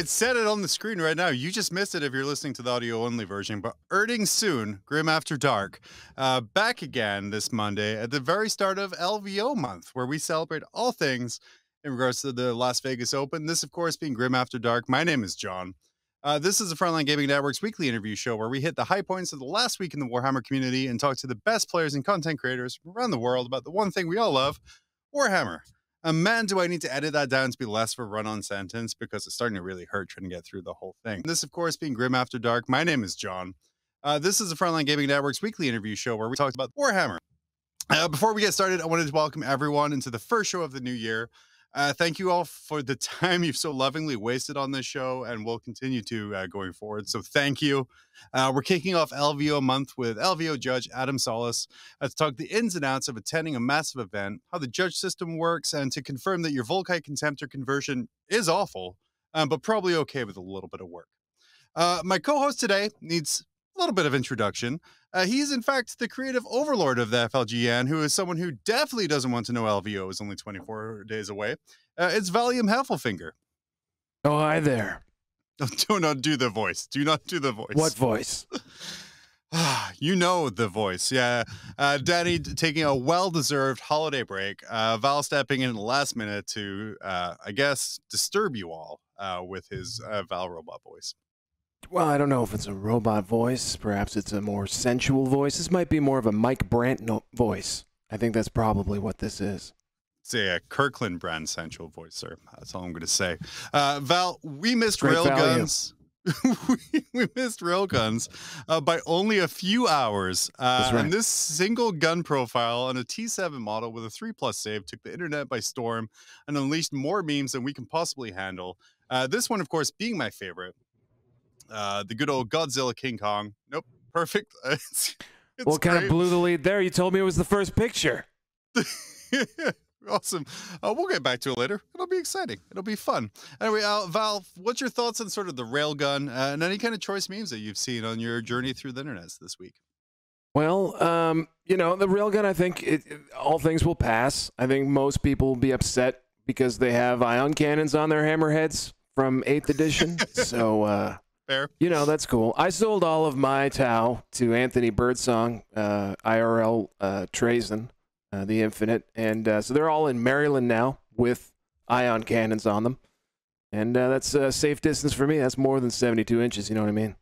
it said it on the screen right now. You just missed it if you're listening to the audio only version, but Erding soon, Grim After Dark, uh, back again this Monday at the very start of LVO month, where we celebrate all things in regards to the Las Vegas Open. This, of course, being Grim After Dark. My name is John. Uh, this is the Frontline Gaming Network's weekly interview show where we hit the high points of the last week in the Warhammer community and talk to the best players and content creators around the world about the one thing we all love Warhammer. And man, do I need to edit that down to be less of a run on sentence because it's starting to really hurt trying to get through the whole thing. This, of course, being Grim After Dark. My name is John. Uh, this is the Frontline Gaming Network's weekly interview show where we talk about Warhammer. Uh, before we get started, I wanted to welcome everyone into the first show of the new year. Uh, thank you all for the time you've so lovingly wasted on this show and will continue to uh, going forward. So thank you. Uh, we're kicking off LVO month with LVO judge Adam Solis uh, to talk the ins and outs of attending a massive event, how the judge system works, and to confirm that your Volkite Contemptor conversion is awful, um, but probably okay with a little bit of work. Uh, my co-host today needs little bit of introduction. Uh, he's in fact the creative overlord of the FLGN, who is someone who definitely doesn't want to know LVO is only 24 days away. Uh, it's Valium Heffelfinger. Oh, hi there. Do not do the voice. Do not do the voice. What voice? you know the voice. Yeah. Uh, Danny taking a well deserved holiday break. Uh, Val stepping in at the last minute to, uh, I guess, disturb you all uh, with his uh, Val robot voice. Well, I don't know if it's a robot voice. Perhaps it's a more sensual voice. This might be more of a Mike Brandt no- voice. I think that's probably what this is. Say a Kirkland brand sensual voice, sir. That's all I'm going to say. Uh, Val, we missed Great railguns. we, we missed railguns uh, by only a few hours. Uh, right. And this single gun profile on a T7 model with a 3 plus save took the internet by storm and unleashed more memes than we can possibly handle. Uh, this one, of course, being my favorite. Uh, the good old Godzilla King Kong. Nope, perfect. it's, it's what kind of blew the lead there? You told me it was the first picture. awesome. Uh, we'll get back to it later. It'll be exciting. It'll be fun. Anyway, uh, Val, what's your thoughts on sort of the railgun uh, and any kind of choice memes that you've seen on your journey through the internet this week? Well, um, you know, the railgun, I think it, it- all things will pass. I think most people will be upset because they have ion cannons on their hammerheads from 8th edition. so, uh, Fair. you know, that's cool. I sold all of my Tau to Anthony Birdsong, uh, IRL uh, Trazyn, uh, the Infinite. And uh, so they're all in Maryland now with ion cannons on them. And uh, that's a safe distance for me. That's more than 72 inches. You know what I mean?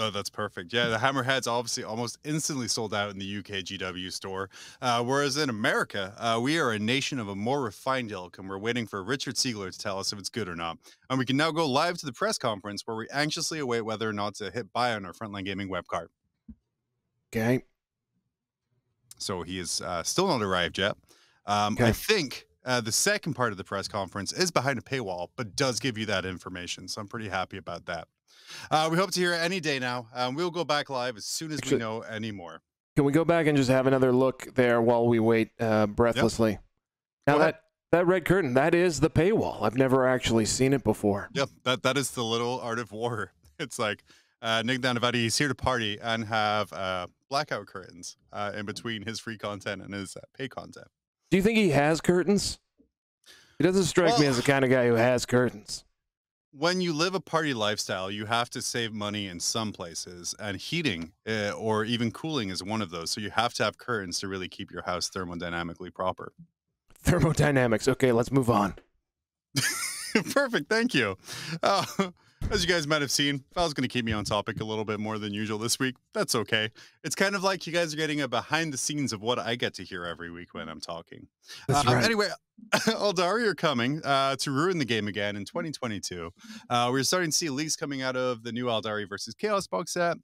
Oh, that's perfect. Yeah, the Hammerheads obviously almost instantly sold out in the UK GW store. Uh, whereas in America, uh, we are a nation of a more refined ilk, and we're waiting for Richard Siegler to tell us if it's good or not. And we can now go live to the press conference where we anxiously await whether or not to hit buy on our Frontline Gaming web card. Okay. So he is uh, still not arrived yet. Um, I think uh, the second part of the press conference is behind a paywall, but does give you that information. So I'm pretty happy about that. Uh, we hope to hear it any day now. Um, we'll go back live as soon as Actually- we know any more. Can we go back and just have another look there while we wait uh, breathlessly? Now Go ahead. that that red curtain, that is the paywall. I've never actually seen it before. Yep, that, that is the little art of war. It's like uh, Nick Nanavati is here to party and have uh, blackout curtains uh, in between his free content and his uh, pay content. Do you think he has curtains? He doesn't strike me as the kind of guy who has curtains. When you live a party lifestyle, you have to save money in some places, and heating uh, or even cooling is one of those. So you have to have curtains to really keep your house thermodynamically proper. Thermodynamics. Okay, let's move on. Perfect, thank you. Uh, as you guys might have seen, Val's going to keep me on topic a little bit more than usual this week. That's okay. It's kind of like you guys are getting a behind the scenes of what I get to hear every week when I'm talking. That's Uh, right. Anyway, Aeldari are coming uh, to ruin the game again in 2022. Uh, we're starting to see leaks coming out of the new Aeldari versus Chaos box set.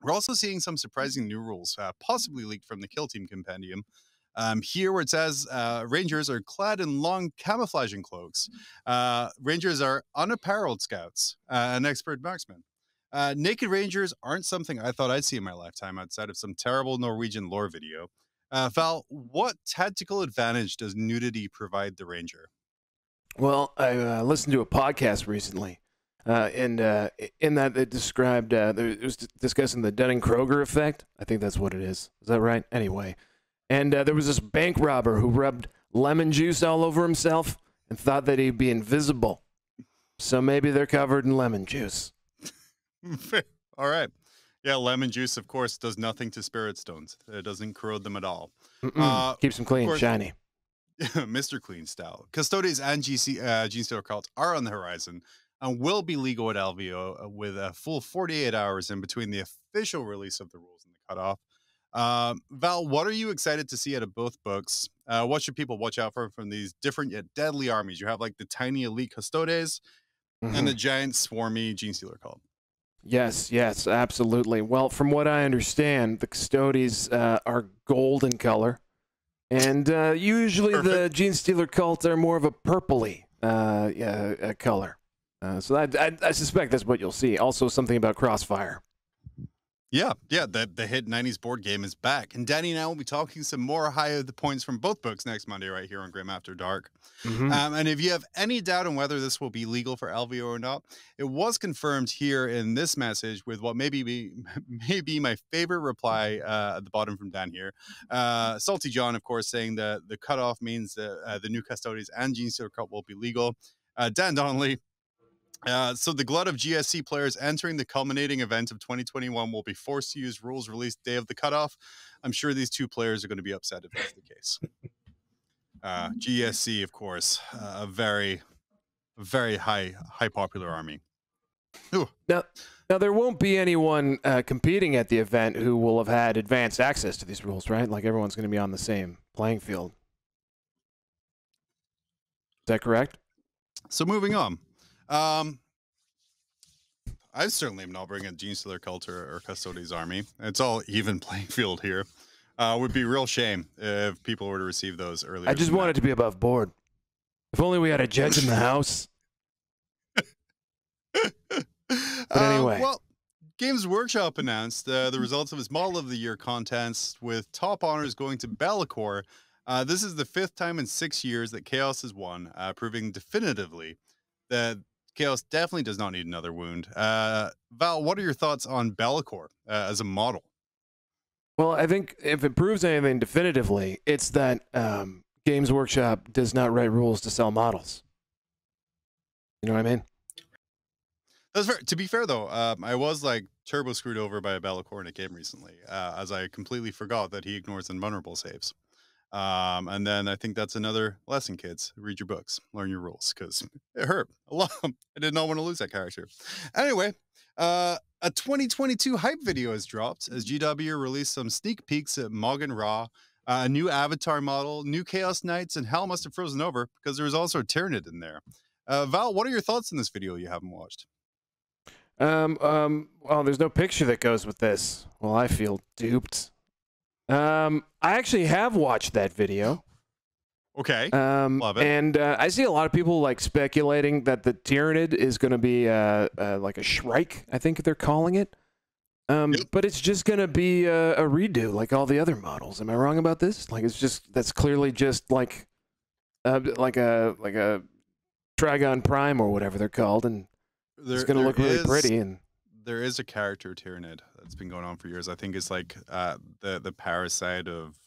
We're also seeing some surprising new rules, uh, possibly leaked from the Kill Team Compendium. Um, here, where it says uh, Rangers are clad in long camouflaging cloaks, uh, Rangers are unapparelled scouts uh, and expert marksmen. Uh, naked Rangers aren't something I thought I'd see in my lifetime outside of some terrible Norwegian lore video. Uh, Val, what tactical advantage does nudity provide the Ranger? Well, I uh, listened to a podcast recently, Uh, and uh, in that, it described, uh, it was discussing the Dunning Kruger effect. I think that's what it is. Is that right? Anyway. And uh, there was this bank robber who rubbed lemon juice all over himself and thought that he'd be invisible. So maybe they're covered in lemon juice. all right. Yeah, lemon juice, of course, does nothing to spirit stones. It doesn't corrode them at all. Uh, Keeps them clean, course- shiny. Mr. Clean style. Custodes and GC, uh, Gene Stealer cults are on the horizon and will be legal at LVO uh, with a full 48 hours in between the official release of the rules and the cutoff. Um, Val, what are you excited to see out of both books? Uh, what should people watch out for from these different yet deadly armies? You have like the tiny elite Custodes Mhm. and the giant swarmy Gene Stealer cult. Yes, yes, absolutely. Well, from what I understand, the Custodes uh, are gold in color, and uh, usually the Perfect. Gene Stealer cult are more of a purpley uh, uh, color. Uh, so I, I, I suspect that's what you'll see. Also, something about Crossfire. Yeah, yeah, the the hit '90s board game is back, and Danny and I will be talking some more high of the points from both books next Monday, right here on Grim After Dark. Mhm. Um, and if you have any doubt on whether this will be legal for LVO or not, it was confirmed here in this message with what maybe be maybe my favorite reply uh, at the bottom from Dan here. Uh, Salty John, of course, saying that the cutoff means that uh, the new custodians and Gene Stealer Cup will be legal. Uh, Dan Donnelly. Uh, so the glut of GSC players entering the culminating event of 2021 will be forced to use rules released day of the cutoff. I'm sure these two players are going to be upset if that's the case. Uh, GSC, of course, uh, a very, very high, high popular army. Now, now there won't be anyone uh, competing at the event who will have had advanced access to these rules, right? Like everyone's going to be on the same playing field. Is that correct? So moving on. Um, I certainly am not bringing Gene Stealer Cult or, or Custodes Army. It's all even playing field here. Uh, would be real shame if people were to receive those earlier. I just than that. wanted to be above board. If only we had a judge in the house. But anyway. well, Games Workshop announced uh, the results of its Model of the Year contest, with top honors going to Be'lakor. Uh, this is the fifth time in six years that Chaos has won, uh, proving definitively that Chaos definitely does not need another wound. Uh, Val, what are your thoughts on Be'lakor uh, as a model? Well, I think if it proves anything definitively, it's that um, Games Workshop does not write rules to sell models. You know what I mean? That's fair. To be fair, though, um, I was like turbo screwed over by a Be'lakor in a game recently, uh, as I completely forgot that he ignores invulnerable saves. Um, and then I think that's another lesson, kids. Read your books, learn your rules, because it hurt a lot. I did not want to lose that character. Anyway, uh, a 2022 hype video has dropped as GW released some sneak peeks at Morgan Raw, a new avatar model, new Chaos Knights, and hell must have frozen over because there was also a Tyranid in there. Uh, Val, what are your thoughts on this video you haven't watched? Um, um, well, there's no picture that goes with this. Well, I feel duped. Um, I actually have watched that video. Okay. Um, Love it. And uh, I see a lot of people like speculating that the Tyranid is going to be uh, uh, like a Shrike, I think they're calling it. Um, Yep. But it's just going to be a, a redo like all the other models. Am I wrong about this? Like it's just that's clearly just like uh, like a like a Trygon Prime or whatever they're called, and There- it's going to look really is- pretty. And There is a character Tyranid that's been going on for years. I think it's like uh, the the parasite of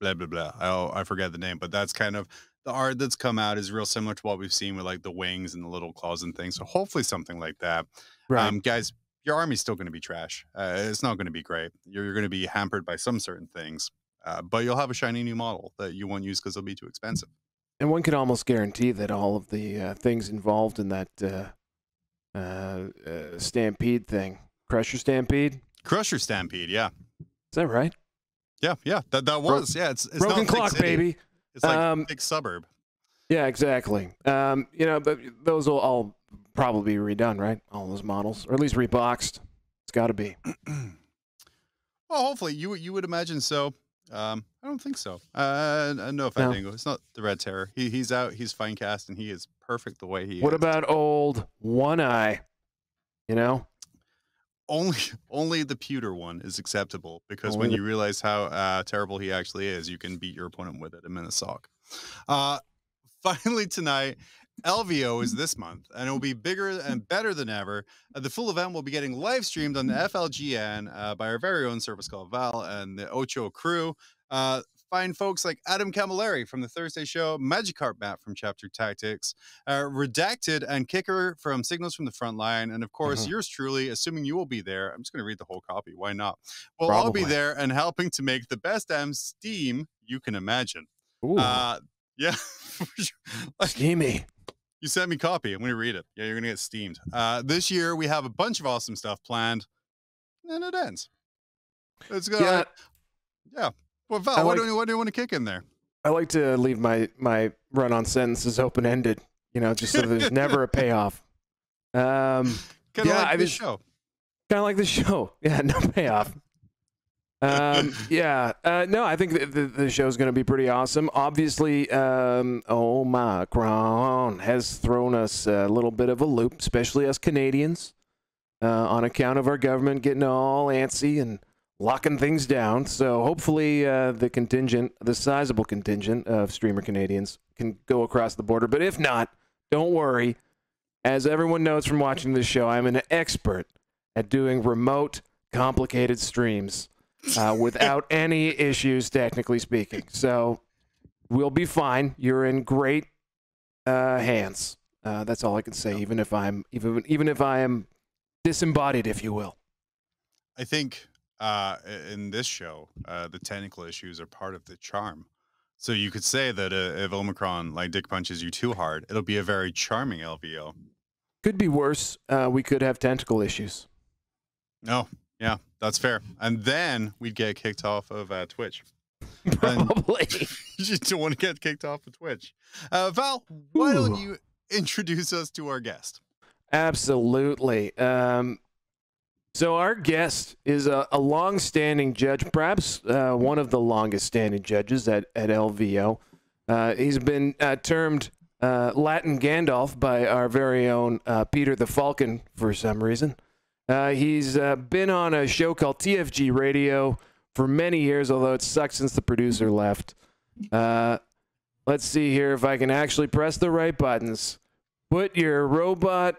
blah blah blah. Oh, I forget the name, but that's kind of the art that's come out is real similar to what we've seen with like the wings and the little claws and things. So hopefully something like that. right. Um, guys, your army's still going to be trash. Uh, it's not going to be great. You're, you're going to be hampered by some certain things, uh, but you'll have a shiny new model that you won't use because it'll be too expensive. And one can almost guarantee that all of the uh, things involved in that uh, uh, uh, stampede thing, Crusher Stampede, Crusher Stampede, yeah, is that right? yeah, yeah. That that Bro- was, yeah. It's, it's Broken clock, City. baby. It's like Um, big suburb. Yeah, exactly. Um, you know, but those will all probably be redone, right? All those models, or at least reboxed. It's got to be. Well, hopefully you would- you would imagine so. Um, I don't think so. Uh, no offense, No. It's not the Red Terror. He he's out. He's fine cast, and he is perfect the way he What is. about old One Eye? You know, only only the pewter one is acceptable because when Only the- you realize how uh, terrible he actually is, you can beat your opponent with it in Minnesota. Uh, finally tonight, LVO is this month, and it will be bigger and better than ever. Uh, the full event will be getting live streamed on the FLGN uh, by our very own service called Val and the Ocho crew. Find folks like Adam Camilleri from the Thursday show, Magikarp Matt from Chapter Tactics, uh, Redacted and Kicker from Signals from the Front Line, and of course, Mhm. yours truly, assuming you will be there. I'm just going to read the whole copy. Why not? We'll all be there and helping to make the best damn Steam you can imagine. Ooh, Uh, yeah. Like, steamy. you sent me copy. I'm going to read it. Yeah, you're going to get steamed. Uh, this year, we have a bunch of awesome stuff planned, and it ends. It's going Yeah. Yeah. Well, Val, I what, like- do you, what do you want to kick in there? I like to leave my my run-on sentences open-ended. You know, just so there's never a payoff. Um, Kind of Yeah, like I just- show. kind of like the show. Yeah, no payoff. Um, yeah, uh, no, I think the, the, the show's going to be pretty awesome. Obviously, um, Omicron has thrown us a little bit of a loop, especially us Canadians, uh, on account of our government getting all antsy and locking things down. So hopefully, uh, the contingent, the sizable contingent of streamer Canadians, can go across the border. But if not, don't worry. As everyone knows from watching this show, I'm an expert at doing remote, complicated streams uh, without any issues, technically speaking. So we'll be fine. You're in great uh, hands. Uh, that's all I can say. Even if I'm even even if I am disembodied, if you will. I think uh, in this show, uh, the technical issues are part of the charm. So you could say that uh, if Omicron like dick punches you too hard, it'll be a very charming LVO. Could be worse. Uh, we could have tentacle issues. No, yeah, that's fair. And then we'd get kicked off of uh, Twitch. Probably. you don't want to get kicked off of Twitch. Uh, Val, why don't you introduce us to our guest? Absolutely. Um, so our guest is a, a long-standing judge, perhaps uh, one of the longest-standing judges at, at LVO. Uh, he's been uh, termed uh, Latin Gandalf by our very own uh, Peter the Falcon for some reason. Uh, he's been on a show called TFG Radio for many years, although it sucks since the producer left. Let's see here if I can actually press the right buttons. Put your robot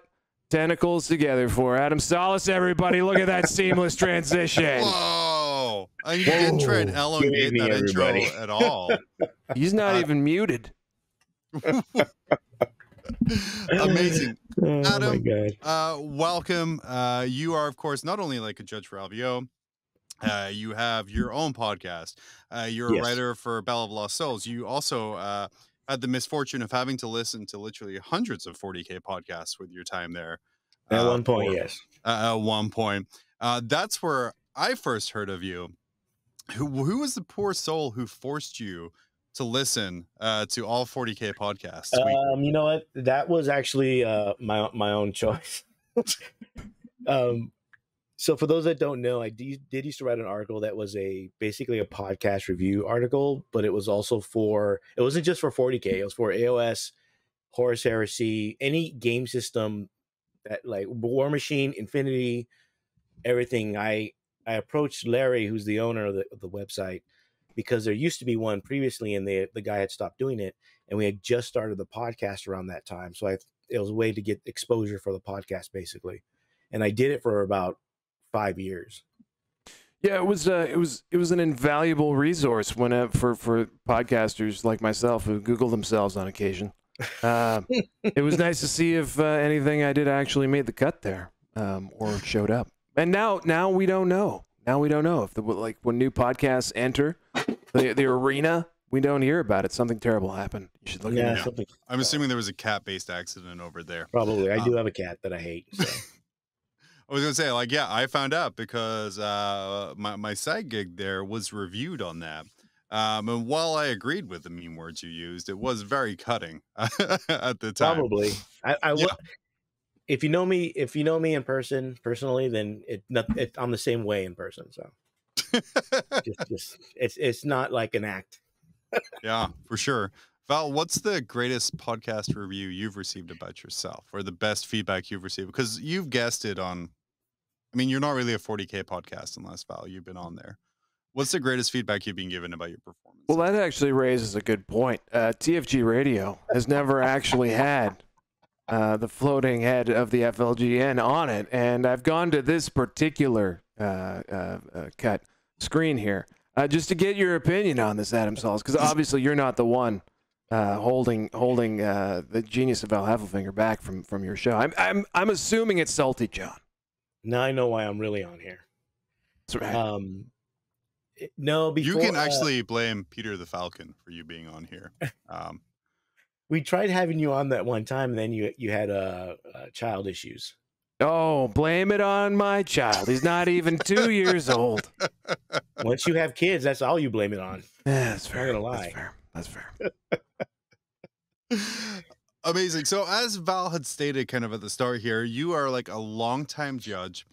tentacles together for Adam Solis, everybody. Look at that seamless transition. Whoa! And you didn't try and Whoa. elongate that evening, intro at all. He's not Uh, even muted. Amazing. Oh my Adam, god. Uh, welcome. Uh, you are, of course, not only like a judge for LVO, uh, you have your own podcast. Uh, you're a writer for Bell of Lost Souls. You also uh, had the misfortune of having to listen to literally hundreds of 40K podcasts with your time there. At uh, one point, or- yes. uh, at one point. Uh, that's where I first heard of you. Who who was the poor soul who forced you to listen uh, to all 40k podcasts? Um, you know what? That was actually uh, my my own choice. um, so for those that don't know, I did, used to write an article that was a basically a podcast review article, but it was also for it wasn't just for 40k. It was for AOS, Horus Heresy, any game system that like War Machine, Infinity, everything. I I approached Larry, who's the owner of the, of the website, because there used to be one previously, and the the guy had stopped doing it and we had just started the podcast around that time. So I it was a way to get exposure for the podcast basically. And I did it for about 5 years. Yeah, it was uh, it was it was an invaluable resource when uh, for for podcasters like myself who Google themselves on occasion. Uh, it was nice to see if uh, anything I did actually made the cut there um, or showed up. And now now we don't know. Now we don't know if the like when new podcasts enter the the arena, we don't hear about it. Something terrible happened. You should look yeah, into it. something I'm assuming there was a cat-based accident over there. probably. I do Uh, have a cat that I hate. So. I was gonna say, like, yeah, I found out because uh, my my side gig there was reviewed on that. Um, and while I agreed with the meme words you used, it was very cutting at the time. Probably. I, I Yeah. would. If you know me, if you know me in person personally, then it, not, it I'm the same way in person. So just, just it's it's not like an act. yeah, for sure. Val, what's the greatest podcast review you've received about yourself, or the best feedback you've received? Because you've guessed it on. I mean, you're not really a 40k podcast unless Val, you've been on there. What's the greatest feedback you've been given about your performance? Well, that actually raises a good point. Uh, TFG Radio has never actually had uh, the floating head of the FLGN on it, and I've gone to this particular uh, uh, uh, cut screen here uh, just to get your opinion on this, Adam Solis, because obviously you're not the one uh, holding holding uh, the genius of Al Heffelfinger back from from your show. I'm I'm I'm assuming it's Salty John. Now I know why I'm really on here. That's right. Um, no, before you can uh, actually blame Peter the Falcon for you being on here. Um, we tried having you on that one time, and then you you had uh, uh child issues. oh, blame it on my child. He's not even two years old. Once you have kids, that's all you blame it on. Yeah, that's fair. gonna That's lie. fair. That's fair. Amazing. So, as Val had stated kind of at the start here, you are like a longtime judge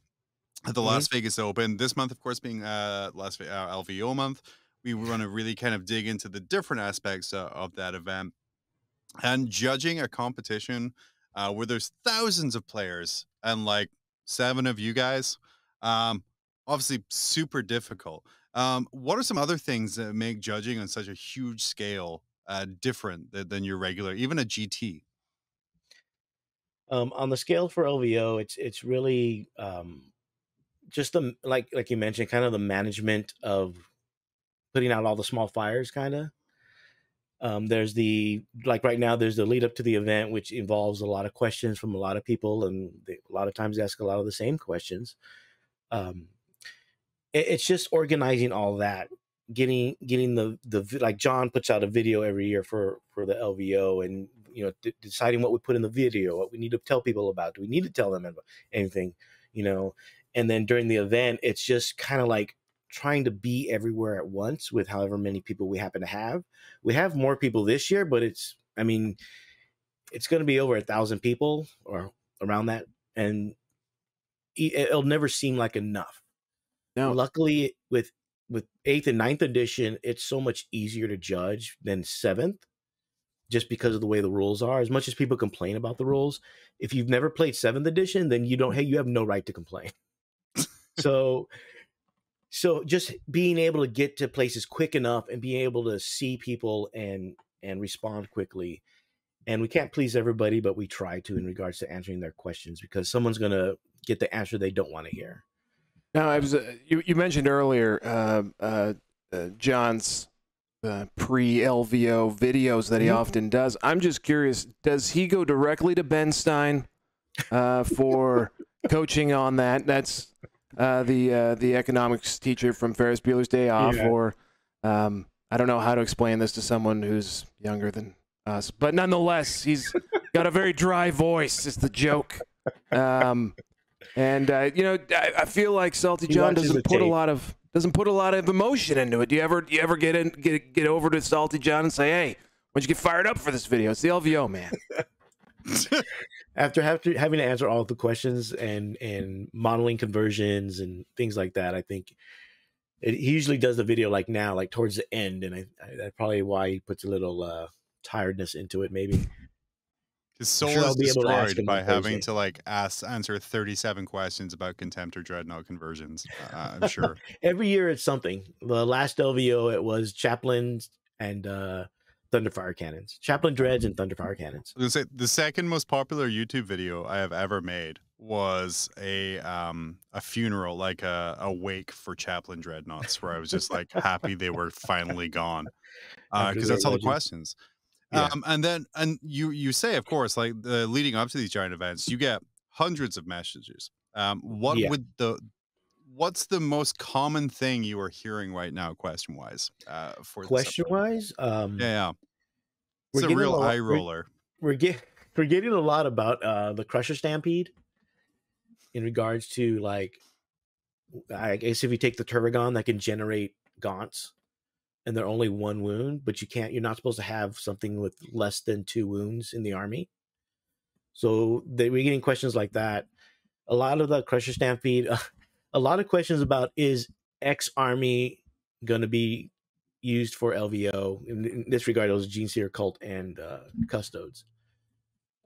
at the Mhm. Las Vegas Open. This month, of course, being uh, Las Ve- uh, LVO month, we want to really kind of dig into the different aspects uh, of that event and judging a competition uh, where there's thousands of players and like seven of you guys. Um, obviously, super difficult. Um, what are some other things that make judging on such a huge scale uh, different than, your regular, even a GT? Um, on the scale for LVO, it's it's really um, just the like like you mentioned, kind of the management of putting out all the small fires, kind of. Um, there's the like right now. There's the lead up to the event, which involves a lot of questions from a lot of people, and they, a lot of times ask a lot of the same questions. Um, it- it's just organizing all that, getting getting the the like John puts out a video every year for for the LVO, and you know d- deciding what we put in the video, what we need to tell people about. Do we need to tell them about anything? You know, and then during the event, it's just kind of like trying to be everywhere at once with however many people we happen to have. We have more people this year, but it's I mean, it's going to be over a thousand people or around that, and it- it'll never seem like enough. No. Luckily, with with eighth and ninth edition, it's so much easier to judge than seventh, just because of the way the rules are. As much as people complain about the rules, if you've never played seventh edition, then you don't. Hey, you have no right to complain. so, so just being able to get to places quick enough and being able to see people and and respond quickly. And we can't please everybody, but we try to in regards to answering their questions because someone's gonna get the answer they don't want to hear. Now, I was uh, you, you mentioned earlier uh, uh, uh, John's uh, pre LVO videos that he Mhm. often does. I'm just curious, does he go directly to Ben Stein uh, for coaching on that? That's uh, the uh, the economics teacher from Ferris Bueller's Day Off, Yeah. or um, I don't know how to explain this to someone who's younger than us, but nonetheless, he's got a very dry voice. Is the joke. Um, and uh, you know, I, I feel like Salty He John doesn't put a lot of doesn't put a lot of emotion into it. Do you ever do you ever get in get get over to Salty John and say, "Hey, why don't you get fired up for this video? It's the LVO, man." after after having to answer all of the questions and and modeling conversions and things like that, I think it, he usually does the video like now, like towards the end, and I, I that's probably why he puts a little uh tiredness into it, maybe. His soul sure is I'll be able to ask destroyed by having to like ask answer 37 questions about Contemptor dreadnought conversions. Uh, I'm sure. Every year it's something. The last LVO it was Chaplains and uh Thunderfire cannons, Chaplain dreads and Thunderfire cannons. I was gonna say the second most popular YouTube video I have ever made was a um a funeral, like a, a wake for chaplain dreadnoughts, where I was just like happy they were finally gone, because their that's all the questions. Yeah. Um, and then and you you say of course like the leading up to these giant events, you get hundreds of messages. Um, what Yeah. would the what's the most common thing you are hearing right now, question wise? Uh, for Question wise, um, yeah, yeah. It's a real a lot- eye we're- roller. we're get we're getting a lot about uh the Crusher Stampede in regards to like I guess if you take the Tervigon that can generate gaunts and they're only one wound, but you can't you're not supposed to have something with less than two wounds in the army. So they we're getting questions like that. A lot of the Crusher Stampede, a lot of questions about is X army going to be used for LVO. In, in this regard, it was Gene Seer Cult and uh, Custodes.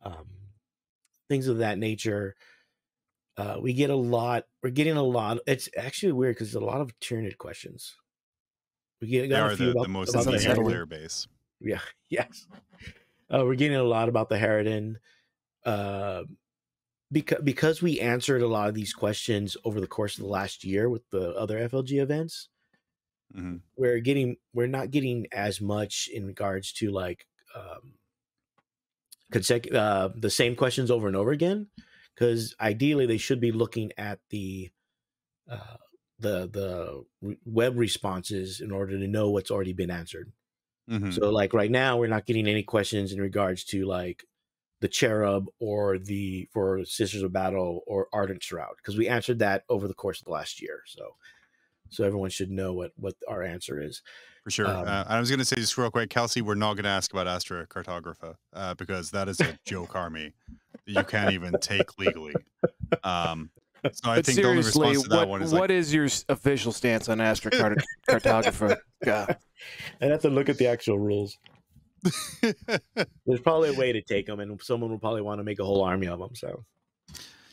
Um, things of that nature. Uh, we get a lot. We're getting a lot. It's actually weird because a lot of Tyranid questions. We get They are a few the, about, the most about the unsettling. elite Harridan. player base. Yeah. Yes. Uh, we're getting a lot about the Harridan. uh, because because we answered a lot of these questions over the course of the last year with the other FLG events, Mhm. we're getting we're not getting as much in regards to like um consecu- uh the same questions over and over again because ideally they should be looking at the uh the the web responses in order to know what's already been answered Mhm. so like right now we're not getting any questions in regards to like the cherub or the for sisters of battle or ardent shroud because we answered that over the course of the last year so so everyone should know what what our answer is For sure. Um, uh, I was going to say just real quick, Kelsey, we're not going to ask about Astra Cartographa uh, because that is a joke army that you can't even take legally. Um, so I but think the only seriously, response to that what, one is what like, is your official stance on Astra Cart- Cartographer? God. i'd have to look at the actual rules there's probably a way to take them and someone will probably want to make a whole army of them so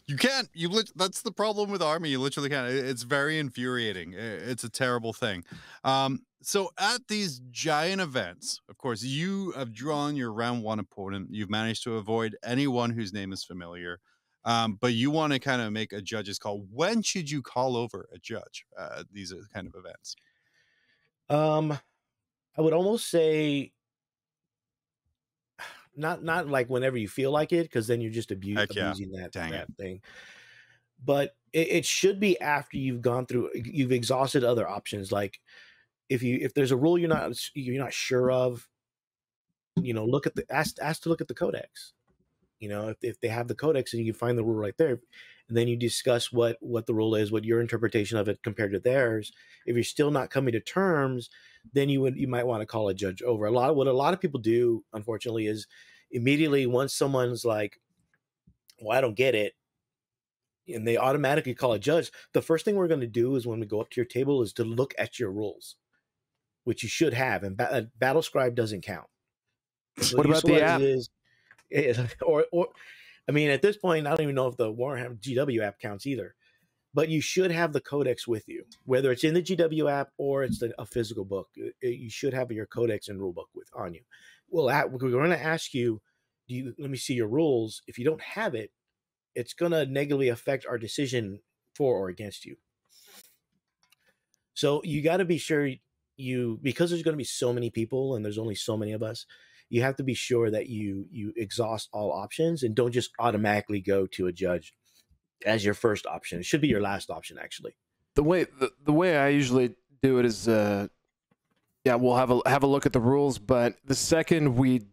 you can't. You lit- that's the problem with army. You literally can't. It- It's very infuriating. I- It's a terrible thing. Um, so at these giant events, of course, you have drawn your round one opponent. You've managed to avoid anyone whose name is familiar. Um, but you want to kind of make a judge's call. When should you call over a judge uh, these uh, kind of events? Um, I would almost say not not like whenever you feel like it, because then you're just yeah. abusing that Dang that thing. But it, it should be after you've gone through, you've exhausted other options. Like if you if there's a rule you're not you're not sure of, you know, look at the ask ask to look at the codex. You know, if if they have the codex and you can find the rule right there, and then you discuss what what the rule is, what your interpretation of it compared to theirs. If you're still not coming to terms, then you would you might want to call a judge over. A lot of what a lot of people do, unfortunately, is immediately once someone's like, "Well, I don't get it," and they automatically call a judge. The first thing we're going to do is when we go up to your table is to look at your rules, which you should have, and ba- uh, Battle Scribe doesn't count. So What about the app? is- or or I mean, at this point, I don't even know if the Warhammer GW app counts either. But you should have the codex with you, whether it's in the GW app or it's the, a physical book. uh, uh, You should have your codex and rulebook with on you. Well, at, we're going to ask you, do you let me see your rules? If you don't have it, it's going to negatively affect our decision for or against you. So you got to be sure you because there's going to be so many people and there's only so many of us you have to be sure that you you exhaust all options and don't just automatically go to a judge as your first option it should be your last option actually the way the, the way I usually do it is uh yeah, we'll have a have a look at the rules, but the second we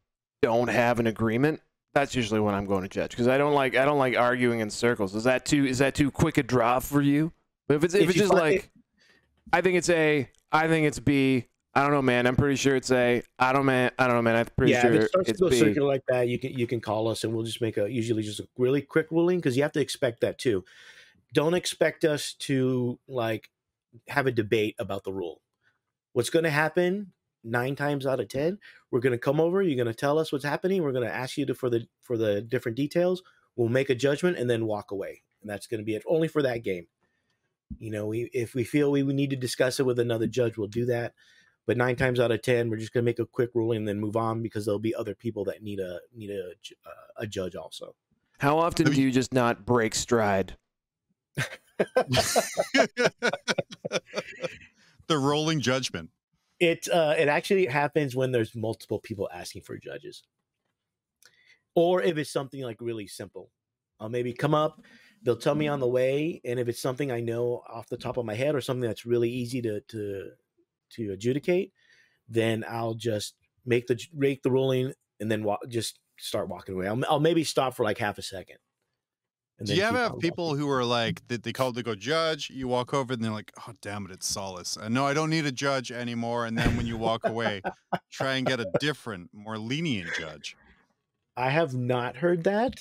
don't have an agreement, that's usually when I'm going to judge because I don't like I don't like arguing in circles. Is that too is that too quick a draw for you? But if it's if, If it's just like I think it's A, I think it's B. I don't know, man. I'm pretty sure it's A. I don't man. I don't know, man. I'm pretty yeah sure if it starts to it's go B. circular like that you can you can call us and we'll just make a usually just a really quick ruling because you have to expect that too don't expect us to like have a debate about the rule what's going to happen nine times out of ten we're going to come over you're going to tell us what's happening we're going to ask you to, for the for the different details we'll make a judgment and then walk away and that's going to be it only for that game you know we if we feel we, we need to discuss it with another judge we'll do that but nine times out of ten we're just going to make a quick ruling and then move on because there'll be other people that need a need a, uh, a judge also How often do you just not break stride? the rolling judgment. it uh it actually happens when there's multiple people asking for judges or if it's something like really simple i'll maybe come up they'll tell me on the way and if it's something i know off the top of my head or something that's really easy to to to adjudicate then i'll just make the make the ruling and then walk, just start walking away I'll, I'll maybe stop for like half a second and Do you ever have people walking. who are like that they call to go judge? You walk over and they're like, "Oh damn it, it's Solis." And no, I don't need a judge anymore. And then when you walk away, try and get a different, more lenient judge. i have not heard that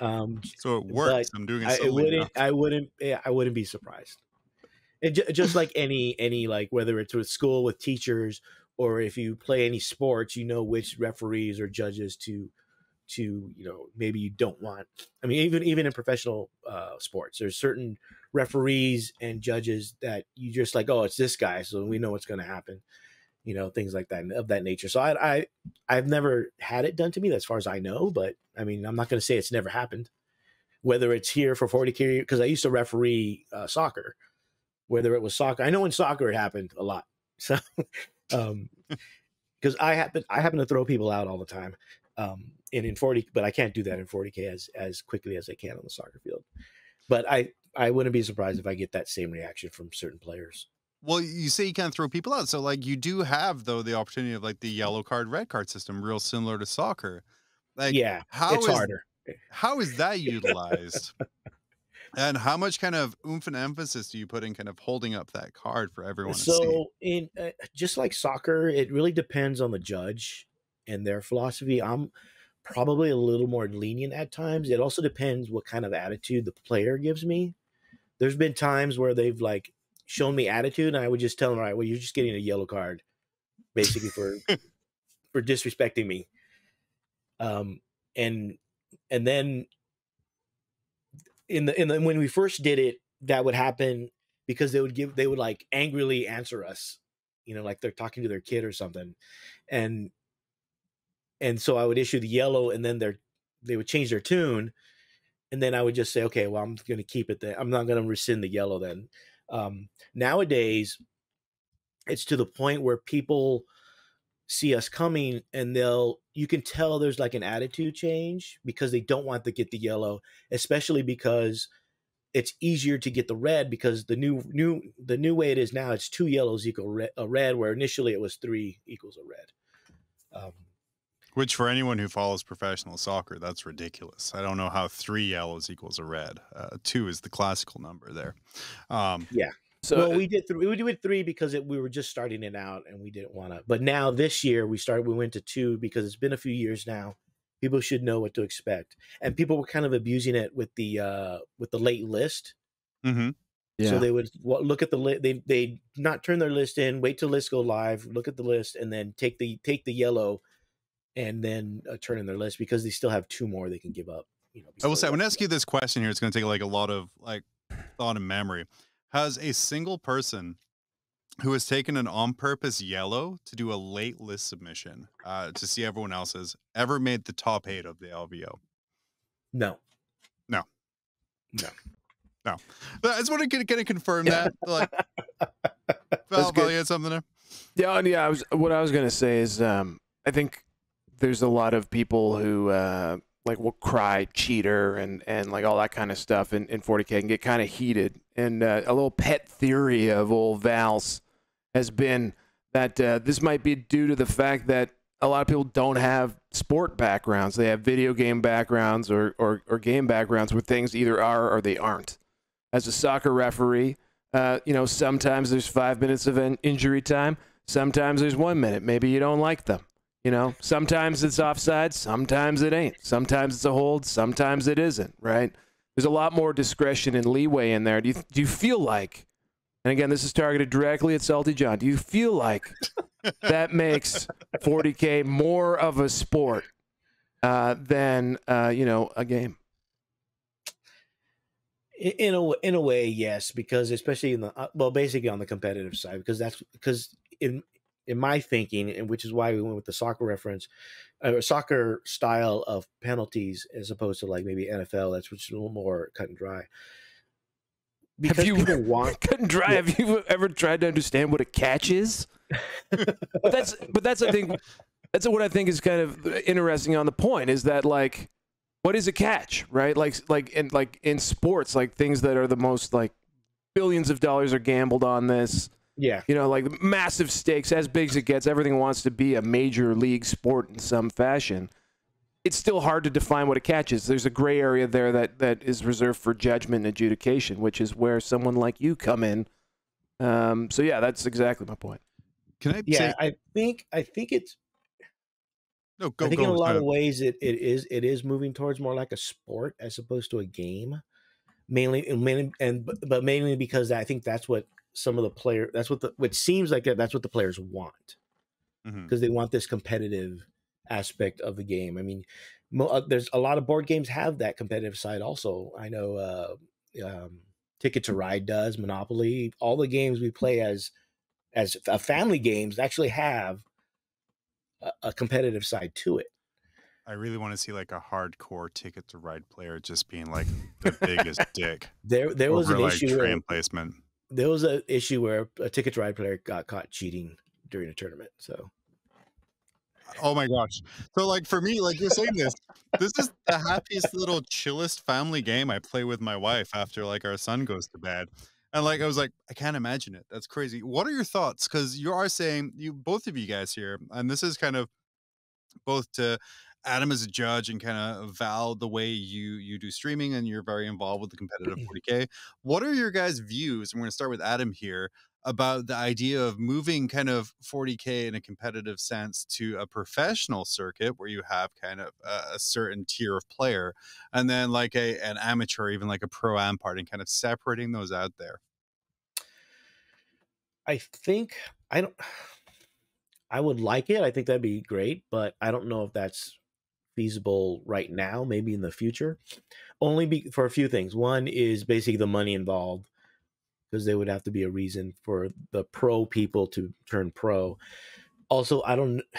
um So it works. I'm doing it I, it wouldn't. enough. I wouldn't. Yeah, I wouldn't be surprised. Just like any any like whether it's with school with teachers or if you play any sports, you know which referees or judges to to you know maybe you don't want. I mean, even even in professional uh, sports, there's certain referees and judges that you just like. Oh, it's this guy, so we know what's going to happen. you know, things like that of that nature. So I, I I've never had it done to me as far as I know, but I mean, I'm not going to say it's never happened. Whether it's here for 40k, because I used to referee uh, soccer, whether it was soccer, I know in soccer it happened a lot. So, um, because I happen I happen to throw people out all the time, um, and in 40, but I can't do that in 40k as as quickly as I can on the soccer field. But I I wouldn't be surprised if I get that same reaction from certain players. Well, you say you can't throw people out, so like you do have though the opportunity of like the yellow card, red card system, real similar to soccer. Like, yeah, how it's is- harder. How is that utilized? And how much kind of oomph and emphasis do you put in kind of holding up that card for everyone to see? So, in uh, just like soccer, it really depends on the judge and their philosophy. I'm probably a little more lenient at times. It also depends what kind of attitude the player gives me. There's been times where they've like shown me attitude, and I would just tell them, "All right, well, you're just getting a yellow card, basically for for disrespecting me." Um, and and then in the in the when we first did it, that would happen because they would give they would like angrily answer us, you know, like they're talking to their kid or something, and and so I would issue the yellow, and then they're they would change their tune, and then I would just say, okay, well, I'm going to keep it. Then I'm not going to rescind the yellow. Then um, nowadays, it's to the point where people see us coming and they'll you can tell there's like an attitude change because they don't want to get the yellow especially because it's easier to get the red because the new new the new way it is now it's two yellows equal red, a red where initially it was three equals a red um, Which, for anyone who follows professional soccer, that's ridiculous. I don't know how three yellows equals a red. Uh, two is the classical number there. Um, So well, we did three. We did three because it, we were just starting it out, and we didn't want to. But now this year we started. We went to two because it's been a few years now. People should know what to expect, and people were kind of abusing it with the uh with the late list. mhm. yeah. So they would look at the list. They they not turn their list in, wait till list go live, look at the list, and then take the take the yellow, and then uh, turn in their list because they still have two more they can give up. You know, I will say, I'm going to ask you this question here. It's going to take like a lot of like thought and memory. Has a single person who has taken an on purpose yellow to do a late list submission uh, to see everyone else's ever made the top eight of the LVO? No, No. No. No. But I just wanted to get, confirm that. Like, Val. Val, you had something there? Yeah, and yeah. I was what I was gonna say is, um, I think there's a lot of people who uh, like will cry cheater and and like all that kind of stuff in, in 40k and get kind of heated. And uh, a little pet theory of old Val's has been that uh, this might be due to the fact that a lot of people don't have sport backgrounds. They have video game backgrounds or, or, or game backgrounds where things either are or they aren't. As a soccer referee, uh, you know, sometimes there's five minutes of injury time. Sometimes there's one minute. Maybe you don't like them. You know, sometimes it's offside. Sometimes it ain't. Sometimes it's a hold. Sometimes it isn't. Right? There's a lot more discretion and leeway in there. Do you do you feel like? And again, this is targeted directly at Salty John. Do you feel like that makes 40k more of a sport uh, than uh, you know a game? in in a w- in a way yes because especially in the uh, well basically on the competitive side because that's because in in my thinking and which is why we went with the soccer reference uh, soccer style of penalties as opposed to like maybe NFL that's which is a little more cut and dry because you- people want Cut and dry. Have you ever tried to understand what a catch is? but that's but that's I think that's what I think is kind of interesting on the point is that like what is a catch, right? Like like in like in sports, like things that are the most like billions of dollars are gambled on this. Yeah You know, like massive stakes, as big as it gets, everything wants to be a major league sport in some fashion. It's still hard to define what a catch is. There's a gray area there that, that is reserved for judgment and adjudication, which is where someone like you come in. Um, so yeah, that's exactly my point. Can I yeah say? I think I think it's No, go, I think go. in a lot uh, of ways it, it is it is moving towards more like a sport as opposed to a game. Mainly and mainly and but- but mainly because I think that's what some of the player that's what the which seems like that that's what the players want because they want this competitive aspect of the game. I mean, mo- uh, there's a lot of board games have that competitive side also. I know uh um Ticket to Ride does, Monopoly, all the games we play as as a family games actually have a, a competitive side to it. I really want to see like a hardcore ticket to ride player just being like the biggest dick. There there was an like, issue where, train placement. There was an issue where a ticket to ride player got caught cheating during a tournament. So Oh my gosh. So like for me, like you're saying this, this is the happiest little chillest family game I play with my wife after like our son goes to bed. And like I was like, I can't imagine it. That's crazy. What are your thoughts? Because you are saying you both of you guys here, and this is kind of both to Adam is a judge and kind of Val the way you you do streaming and you're very involved with the competitive 40k. What are your guys' views? And we're gonna start with Adam here about the idea of moving kind of 40k in a competitive sense to a professional circuit where you have kind of a, a certain tier of player and then like a an amateur even like a pro am part and kind of separating those out there I think I don't. I would like it. I think that'd be great, but I don't know if that's feasible right now. Maybe in the future, only be, for a few things. One is basically the money involved, because there would have to be a reason for the pro people to turn pro. Also, I don't.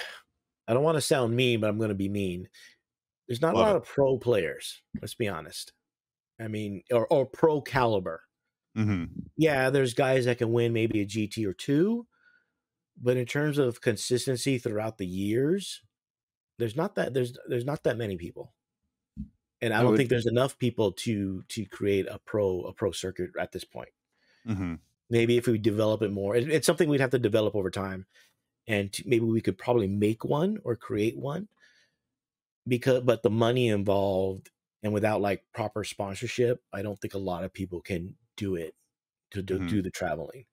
I don't want to sound mean, but I'm going to be mean. There's not Love a lot it. of pro players. Let's be honest. I mean, or or pro caliber mm-hmm. yeah, there's guys that can win maybe a GT or two, but in terms of consistency throughout the years, there's not that there's there's not that many people, and I I don't would- think there's enough people to to create a pro a pro circuit at this point. Mm-hmm. Maybe if we develop it more, it- it's something we'd have to develop over time, and to, maybe we could probably make one or create one. Because, but the money involved and without like proper sponsorship, I don't think a lot of people can do it to do, Mhm. do the traveling.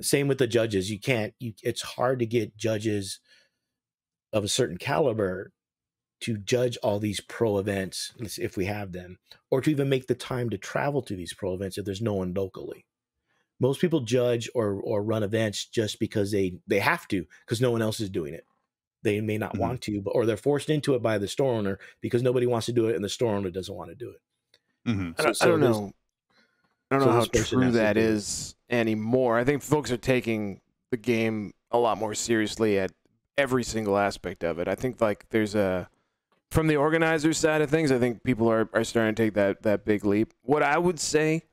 Same with the judges. You can't. You it's hard to get judges of a certain caliber to judge all these pro events if we have them, or to even make the time to travel to these pro events if there's no one locally. Most people judge or or run events just because they they have to because no one else is doing it. They may not Mhm. want to, but or they're forced into it by the store owner because nobody wants to do it and the store owner doesn't want to do it. Mm-hmm. I don't, So- I don't know. I don't so know how true has to that do it. is anymore. I think folks are taking the game a lot more seriously at every single aspect of it. I think like there's a from the organizer side of things, I think people are, are starting to take that that big leap. What I would say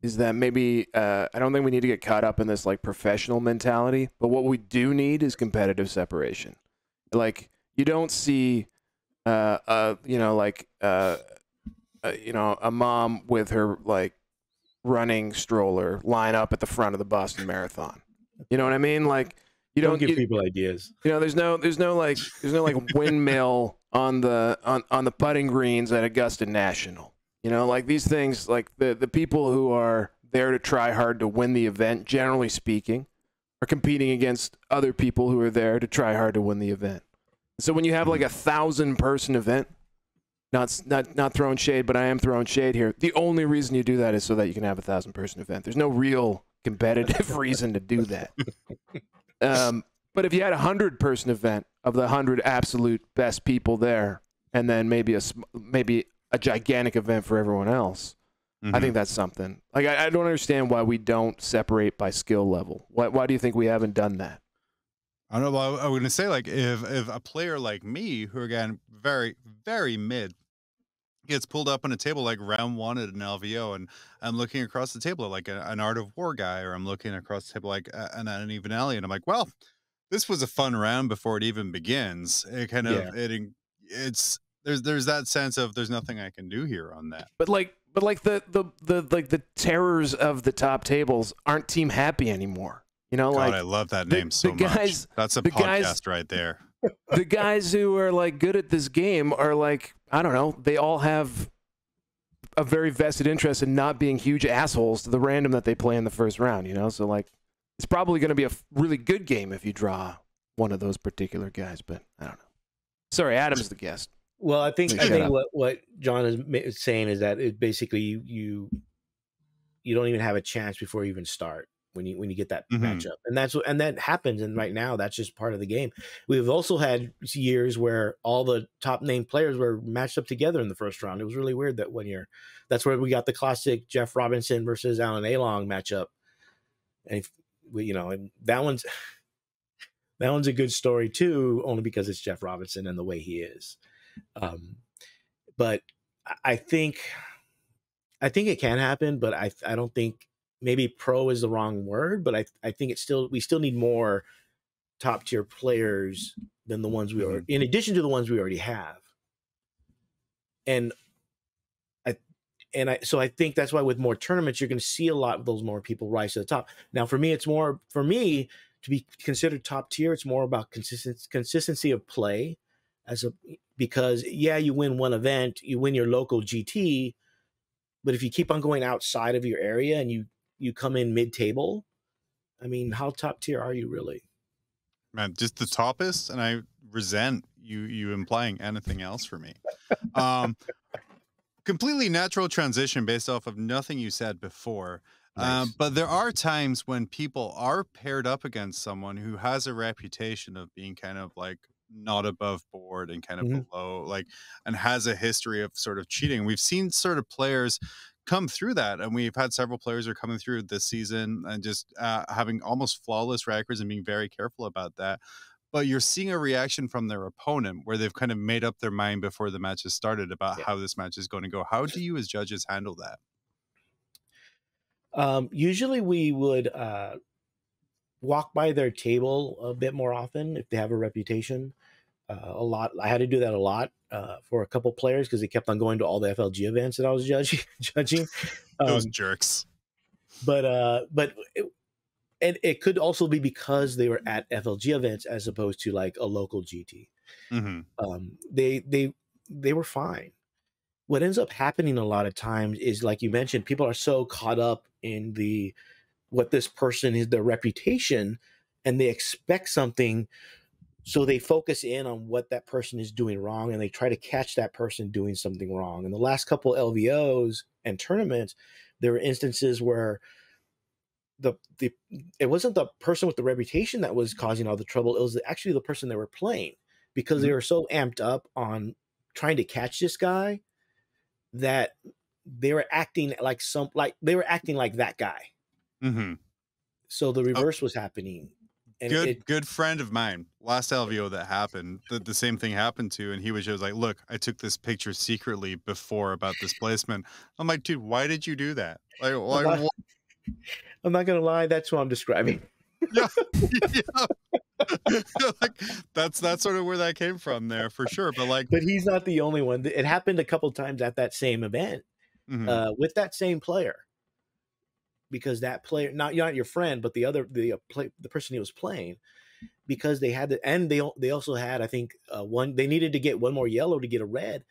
is that maybe uh, I don't think we need to get caught up in this like professional mentality, but what we do need is competitive separation. Like you don't see uh, uh you know like uh, uh you know a mom with her like running stroller line up at the front of the Boston Marathon. You know what I mean? Like you don't, don't, give you, people ideas. you know, there's no, there's no like, there's no like windmill on the on, on the putting greens at Augusta National. You know, like these things, like the the people who are there to try hard to win the event, generally speaking, are competing against other people who are there to try hard to win the event. So when you have like a thousand person event, not not not throwing shade, but I am throwing shade here. The only reason you do that is so that you can have a thousand person event. There's no real competitive reason to do that. Um, but if you had a hundred person event of the hundred absolute best people there, and then maybe a maybe a gigantic event for everyone else, Mm-hmm. I think that's something. Like I, I don't understand why we don't separate by skill level. Why why do you think we haven't done that? I don't know. I I was gonna say like if if a player like me, who again very very mid, gets pulled up on a table like round one at an LVO, and I'm looking across the table like a, an Art of War guy, or I'm looking across the table like a- an an even alley, and I'm like, well, this was a fun round before it even begins. It kind of it it's there's there's that sense of there's nothing I can do here on that. But like but like the the the like the terrors of the top tables aren't team happy anymore. You know, God, like I love that the- name so the guys- much. That's a the podcast guys- right there. the guys who are like good at this game are like I don't know. They all have a very vested interest in not being huge assholes to the random that they play in the first round. You know, so like it's probably going to be a really good game if you draw one of those particular guys. But I don't know. Sorry, Adam's the guest. Well, I think Please I think up. what what John is is saying is that it basically you you you don't even have a chance before you even start when you when you get that Mhm. matchup, and that's what and that happens. And right now, that's just part of the game. We've also had years where all the top name players were matched up together in the first round. It was really weird that one year. That's where we got the classic Jeff Robinson versus Alan Along matchup, and if, we, you know, and that one's that one's a good story too, only because it's Jeff Robinson and the way he is. Um, but I- I think I think it can happen, but I I don't think maybe pro is the wrong word, but I I think it's still we still need more top tier players than the ones we mm-hmm. are in addition to the ones we already have. And I and I so I think that's why with more tournaments you're going to see a lot of those more people rise to the top. Now for me it's more for me to be considered top tier it's more about consistent consistency of play as a because yeah you win one event, you win your local GT, but if you keep on going outside of your area and you you come in mid table, I mean, how top tier are you really? Man, just the toppest, and I resent you you implying anything else for me. Um, completely natural transition based off of nothing you said before. Um, Nice. but there are times when people are paired up against someone who has a reputation of being kind of like not above board and kind of Mhm. below, like, and has a history of sort of cheating. We've seen sort of players come through that, and we've had several players who are coming through this season and just uh, having almost flawless records and being very careful about that. But you're seeing a reaction from their opponent where they've kind of made up their mind before the match has started about Yeah. how this match is going to go. How do you, as judges, handle that? Um, usually we would uh, walk by their table a bit more often if they have a reputation. Uh, a lot. I had to do that a lot uh, for a couple players because they kept on going to all the FLG events that I was judging. judging. Those Um, jerks. but uh, but it, and it could also be because they were at FLG events as opposed to like a local GT. hmm um, they they they were fine. What ends up happening a lot of times is, like you mentioned, people are so caught up in the what this person is, their reputation, and they expect something, so they focus in on what that person is doing wrong, and they try to catch that person doing something wrong. In the last couple LVOs and tournaments, there were instances where the the it wasn't the person with the reputation that was causing all the trouble; it was actually the person they were playing because they were so amped up on trying to catch this guy that they were acting like some like they were acting like that guy. hmm So the reverse was happening. And good it, good friend of mine last lvo that happened the, the same thing happened to and he was just like look i took this picture secretly before about this placement i'm like dude why did you do that like, like not- I'm not gonna lie, that's what I'm describing. yeah. like that's that's sort of where that came from there for sure but like But he's not the only one. It happened a couple times at that same event mhm, uh, with that same player. Because that player, not not your friend, but the other the uh, play, the person he was playing, because they had the and they they also had I think uh, one they needed to get one more yellow to get a red.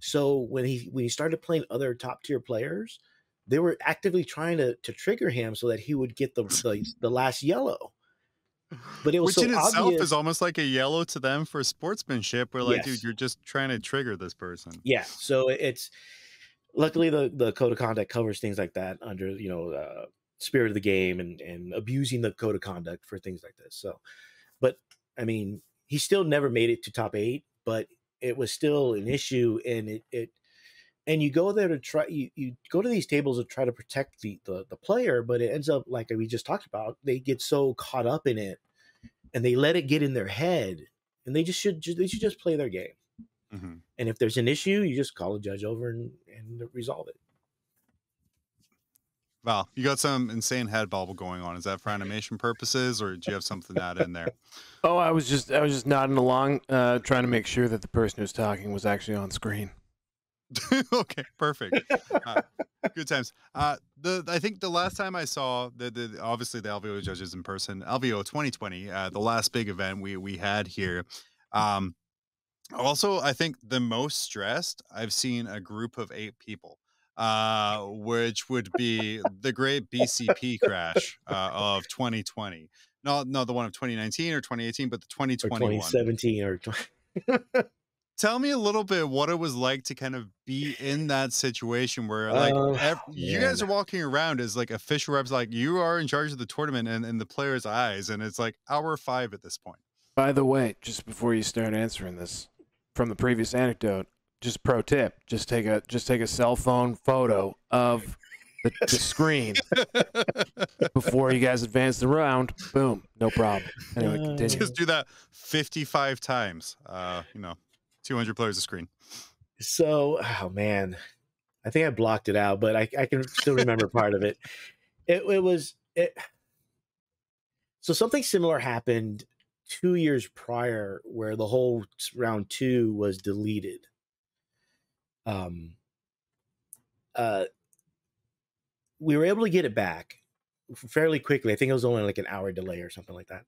So when he when he started playing other top tier players, they were actively trying to to trigger him so that he would get the the, the last yellow. But it was which so in itself is almost like a yellow to them for sportsmanship where like Yes. dude you're just trying to trigger this person yeah so it's luckily the the code of conduct covers things like that under you know uh, spirit of the game and and abusing the code of conduct for things like this so but i mean he still never made it to top eight but it was still an issue and it it and you go there to try you, you go to these tables to try to protect the, the the player but it ends up like we just talked about they get so caught up in it and they let it get in their head and they just should they should just play their game Mhm. and if there's an issue, you just call a judge over and, and resolve it. Val, you got some insane head bobble going on. Is that for animation purposes, or do you have something to add in there? Oh, I was just I was just nodding along, uh, trying to make sure that the person who's talking was actually on screen. okay, perfect. Uh, good times. Uh, the I think the last time I saw the, the obviously the LVO judges in person, LVO 2020, uh, the last big event we we had here. Um, also, I think the most stressed I've seen a group of eight people, uh, which would be the great BCP crash uh, of 2020. Not not the one of 2019 or 2018, but the Or 2017 or 20, tell me a little bit what it was like to kind of be in that situation where like Um, ev- you guys are walking around as like official reps like you are in charge of the tournament and in the players eyes and it's like hour five at this point. By the way, just before you start answering this, from the previous anecdote, just pro tip: just take a just take a cell phone photo of the, the screen before you guys advance the round. Boom, no problem. Anyway, Uh, continue. Just do that 55 times. Uh, you know, 200 players a screen. So, oh man, I think I blocked it out, but I, I can still remember part of it. It, it was it. So something similar happened two years prior, where the whole round two was deleted. Um. Uh. We were able to get it back fairly quickly. I think it was only like an hour delay or something like that.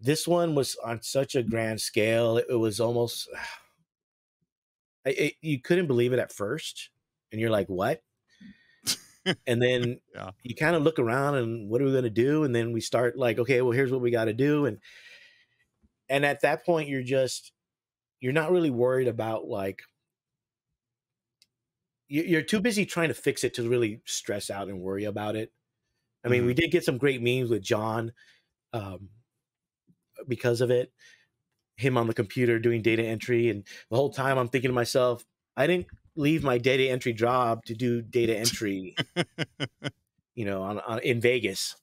This one was on such a grand scale; it, it was almost I, it, you couldn't believe it at first, and you're like, "What?" and then Yeah. you kind of look around and what are we going to do? And then we start like, "Okay, well, here's what we got to do," and and at that point, you're just you're not really worried about like you- you're too busy trying to fix it to really stress out and worry about it. I mean, we did get some great memes with John um, because of it. Him on the computer doing data entry, and the whole time I'm thinking to myself, I didn't leave my data entry job to do data entry, you know, on, on in Vegas.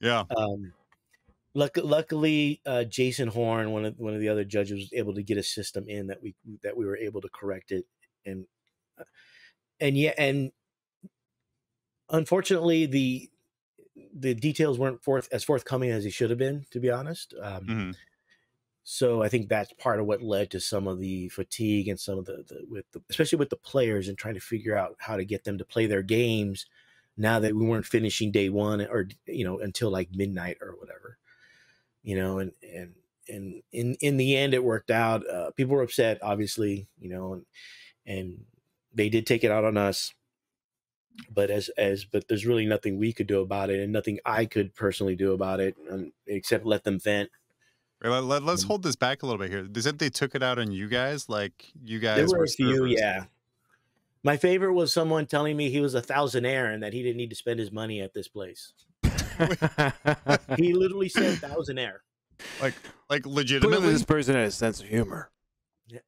Yeah. Um, luck, luckily, uh, Jason Horn, one of one of the other judges, was able to get a system in that we that we were able to correct it, and uh, and yeah, and unfortunately, the the details weren't forth as forthcoming as they should have been. To be honest, um, Mhm. so I think that's part of what led to some of the fatigue and some of the, the with the, especially with the players and trying to figure out how to get them to play their games now that we weren't finishing day one or you know until like midnight or whatever you know and and and in in the end it worked out uh, people were upset obviously you know and and they did take it out on us but as as but there's really nothing we could do about it and nothing i could personally do about it um, except let them vent Right, let, us Mm. hold this back a little bit here. They said they took it out on you guys, like you guys there were were a few servers. yeah my favorite was someone telling me he was a thousandaire and that he didn't need to spend his money at this place he literally said thousandaire like like Clearly, legitimately. this person has a sense of humor.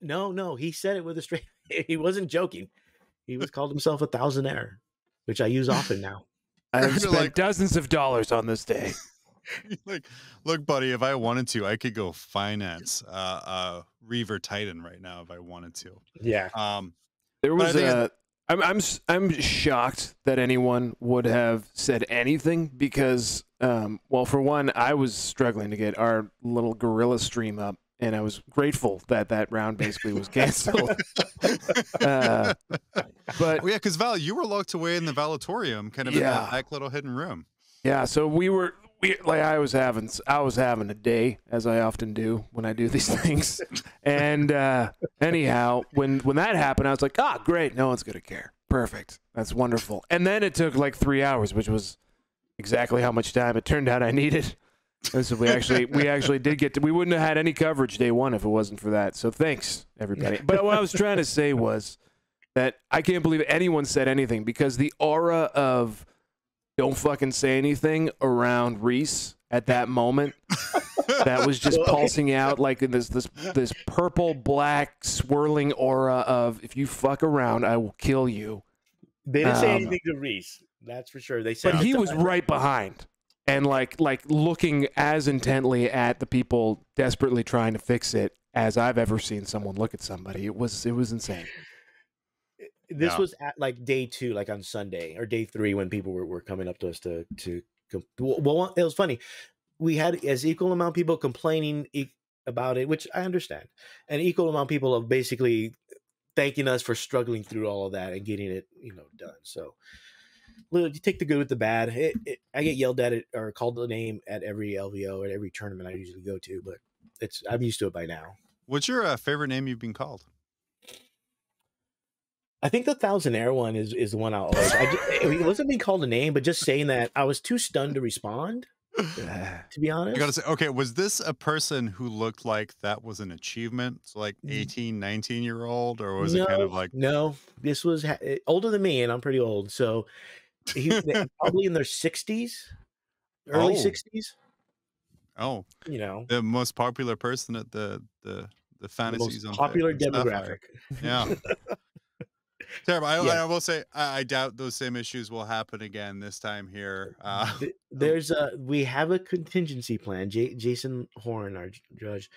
no no he said it with a straight he wasn't joking he was called himself a thousandaire which i use often now I have spent like- dozens of dollars on this day. like, look, buddy, if I wanted to, I could go finance uh, uh, Reaver Titan right now if I wanted to. yeah Um, There But I was think a. I'm I'm I'm shocked that anyone would have said anything because, um, well, for one, I was struggling to get our little guerrilla stream up, and I was grateful that that round basically was canceled. uh, but oh yeah, because Val, you were locked away in the Valatorium, kind of in Yeah. that little hidden room. Yeah, so we were we like I was having I was having a day as I often do when I do these things. and uh anyhow, when when that happened, I was like, "Ah, great. No one's going to care. Perfect. That's wonderful." And then it took like 3 hours, which was exactly how much time it turned out I needed. And so we actually we actually did get to we wouldn't have had any coverage day 1 if it wasn't for that. So thanks everybody. But what I was trying to say was that I can't believe anyone said anything because the aura of don't fucking say anything around Reese at that moment. that was just pulsing out like this this this purple black swirling aura of if you fuck around, I will kill you. they didn't say Um, anything to reese that's for sure they said But he was right behind and like like looking as intently at the people desperately trying to fix it as I've ever seen someone look at somebody. It was it was insane. This Yeah. was at like day two, like on Sunday or day three when people were, were coming up to us to to. Well, it was funny. We had as equal amount of people complaining e- about it, which I understand, and equal amount of people of basically thanking us for struggling through all of that and getting it, you know, done. So, little you take the good with the bad. It, it, I get yelled at it or called the name at every LVO at every tournament I usually go to, but it's I'm used to it by now. What's your uh, favorite name you've been called? I think the thousand air one is is the one I always. I just, it wasn't being called a name, but just saying that I was too stunned to respond. To be honest, I gotta say, okay, was this a person who looked like that was an achievement? So like Mm. 18, 19 year old, or was no, it kind of like, no. This was ha- eh, older than me, and I'm pretty old, so he they- probably in their sixties, early Oh. sixties. oh, You know, the most popular person at the the the the fantasies most on popular demographic. Yeah. Terrible. I, Yeah. I will say I, I doubt those same issues will happen again this time here. Uh, There's a we have a contingency plan. J- Jason Horn, our judge,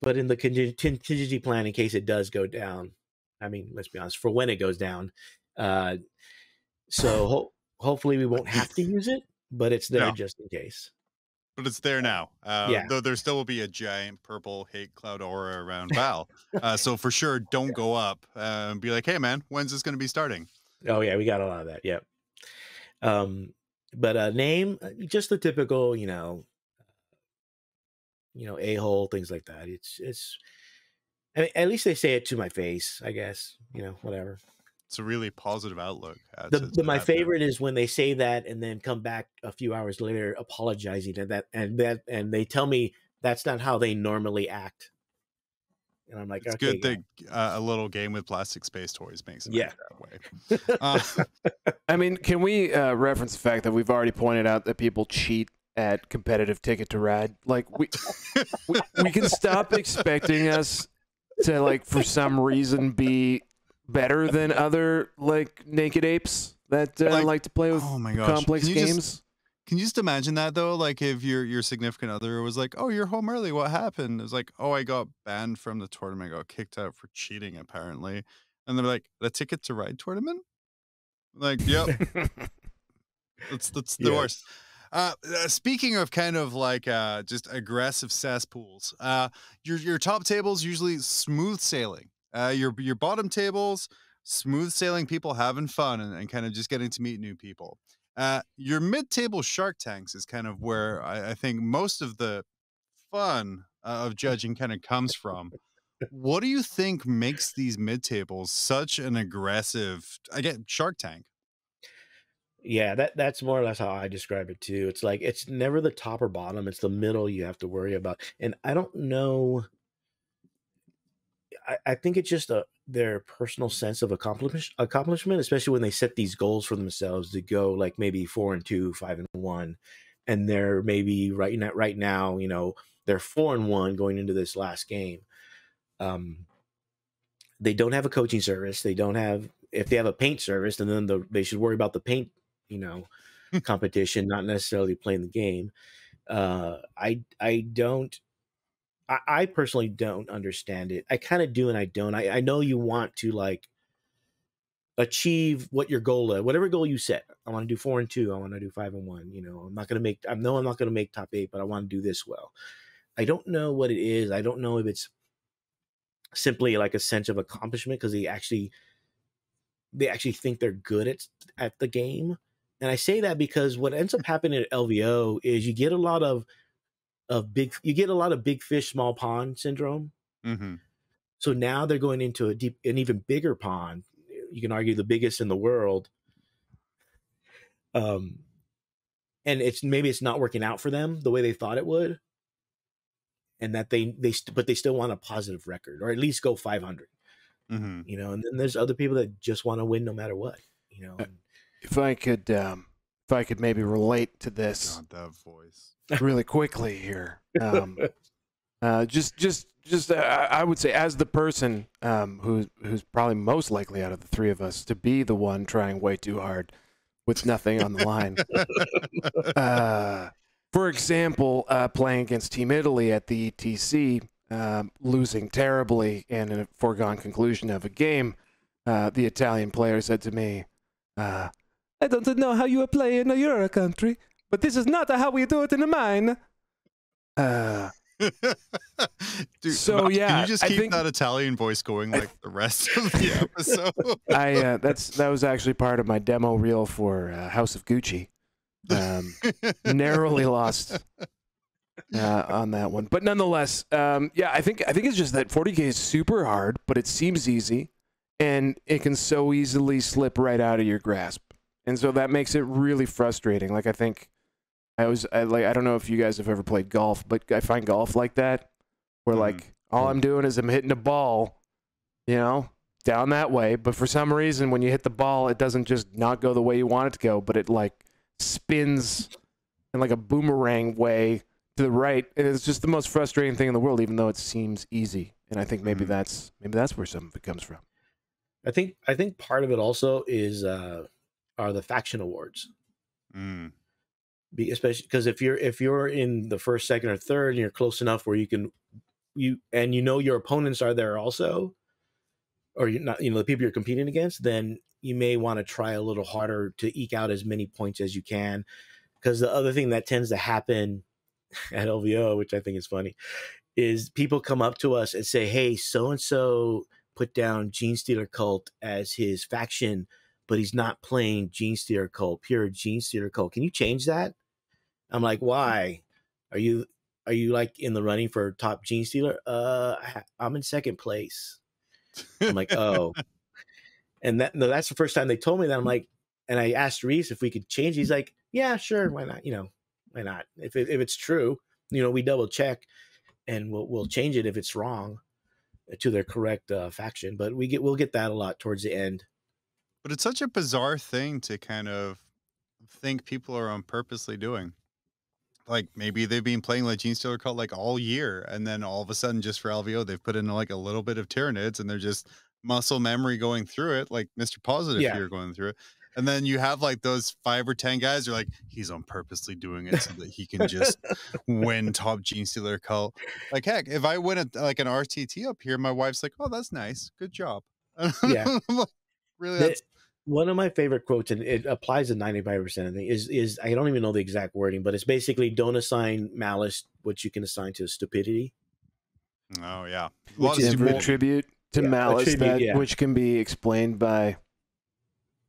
but in the contingency plan in case it does go down. I mean, let's be honest, for when it goes down. Uh, so ho- hopefully we won't have to use it, but it's there No. just in case. But it's there now. Uh, Yeah. Though there still will be a giant purple hate cloud aura around Val. uh, so for sure, don't go up uh, and be like, "Hey, man, when's this going to be starting?" Oh yeah, we got a lot of that. Yep. Um, but uh, name uh, just the typical, you know, you know, a hole things like that. It's it's. I mean, at least they say it to my face. I guess you know whatever. It's a really positive outlook. uh, The, the my favorite is when they say that and then come back a few hours later apologizing and that and that and they tell me that's not how they normally act. And I'm like, It's okay, good that uh, a little game with plastic space toys makes it Yeah. that way. Uh, I mean, can we uh, reference the fact that we've already pointed out that people cheat at competitive Ticket to Ride? Like we, we, we can stop expecting us to like for some reason be better than other like naked apes that uh, Like- like, to play with oh my gosh! complex Can you just- games. Can you just imagine that though? Like if your your significant other was like, "Oh, you're home early. What happened?" It was like, "Oh, I got banned from the tournament. I got kicked out for cheating, apparently." And they're like, "The ticket to ride tournament?" Like, yep, that's that's the worst. Uh, uh, speaking of kind of like uh, just aggressive cesspools, uh, your your top table is usually smooth sailing. Uh, your your bottom tables smooth sailing people having fun and, and kind of just getting to meet new people. Uh, your mid-table Shark Tanks is kind of where I, I think most of the fun uh, of judging kind of comes from. What do you think makes these mid-tables such an aggressive? I get Shark Tank. Yeah, that that's more or less how I describe it too. It's like it's never the top or bottom; it's the middle you have to worry about. And I don't know. I, I think it's just a their personal sense of accomplish, accomplishment, especially when they set these goals for themselves to go like maybe four and two, five and one, and they're maybe right now, right now, you know, they're four and one going into this last game. Um, they don't have a coaching service. They don't have if they have a paint service, and then the, they should worry about the paint, you know, competition, not necessarily playing the game. Uh, I I don't. I, I personally don't understand it. I kind of do and I don't. I, I know you want to like achieve what your goal is, whatever goal you set. I want to do four and two. I want to do five and one. You know, I'm not going to make. I know I'm not to make top eight, but I want to do this well. I don't know what it is. I don't know if it's simply like a sense of accomplishment because they actually they actually think they're good at at the game. And I say that because what ends up happening at LVO is you get a lot of of big you get a lot of big fish small pond syndrome. Mm-hmm. So now they're going into a deep an even bigger pond. You can argue the biggest in the world. Um and it's maybe it's not working out for them the way they thought it would. And that they they st- but they still want a positive record or at least go 500, Mm-hmm. you know. And then there's other people that just want to win no matter what, you know. Uh, If I could, um, if I could maybe relate to this that voice. really quickly here. Um, uh, just, just, just, uh, I I would say, as the person um, who's who's probably most likely out of the three of us to be the one trying way too hard with nothing on the line. Uh, for example, uh, playing against Team Italy at the ETC, um, losing terribly and in a foregone conclusion of a game, uh, the Italian player said to me, uh, I don't know how you playing in your country, but this is not how we do it in a mine. Uh, Dude, So, yeah, can you just I keep think- that Italian voice going like the rest of the episode? I uh, that's that was actually part of my demo reel for uh, House of Gucci. Um, narrowly lost uh, on that one, but nonetheless, um, yeah, I think I think it's just that 40k is super hard, but it seems easy, and it can so easily slip right out of your grasp, and so that makes it really frustrating. Like I think I was I, like I don't know if you guys have ever played golf, but I find golf like that, where Mhm. like all I'm doing is I'm hitting a ball, you know, down that way, but for some reason when you hit the ball, it doesn't just not go the way you want it to go, but it like spins in like a boomerang way to the right, and it's just the most frustrating thing in the world, even though it seems easy. And I think maybe Mhm. that's maybe that's where some of it comes from. I think I think part of it also is uh are the faction awards. Mm. Be, especially because if you're if you're in the first, second, or third, and you're close enough where you can you and you know your opponents are there also, or you're not, you know the people you're competing against, then you may want to try a little harder to eke out as many points as you can. Because the other thing that tends to happen at LVO, which I think is funny, is people come up to us and say, "Hey, so and so put down Genestealer Cult as his faction, but he's not playing Genestealer Cult, pure Genestealer Cult. Can you change that?" I'm like, "Why? Are you are you like in the running for top Genestealer?" Uh, I- I'm in second place. I'm like, "Oh." And that no, that's the first time they told me that. I'm like, and I asked Reese if we could change. He's like, "Yeah, sure, why not? You know, why not? If it, if it's true, you know, we double check, and we'll we'll change it if it's wrong to their correct uh, faction. But we get we'll get that a lot towards the end. But it's such a bizarre thing to kind of think people are on purposely doing. Like maybe they've been playing like Genestealer Cult like all year, and then all of a sudden, just for LVO, they've put in like a little bit of Tyranids, and they're just muscle memory going through it, like Mr. Positive Yeah. here going through it. And then you have like those five or ten guys are like, he's on purposely doing it so that he can just win top Genestealer Cult. Like heck, if I win a, like an RTT up here, my wife's like, oh, that's nice, good job. Yeah. Like, really, The- that's one of my favorite quotes, and it applies to ninety five percent of the is is I don't even know the exact wording, but it's basically don't assign malice what you can assign to stupidity. Oh yeah, Which is and stupid- attribute to Yeah, malice attribute, that yeah. which can be explained by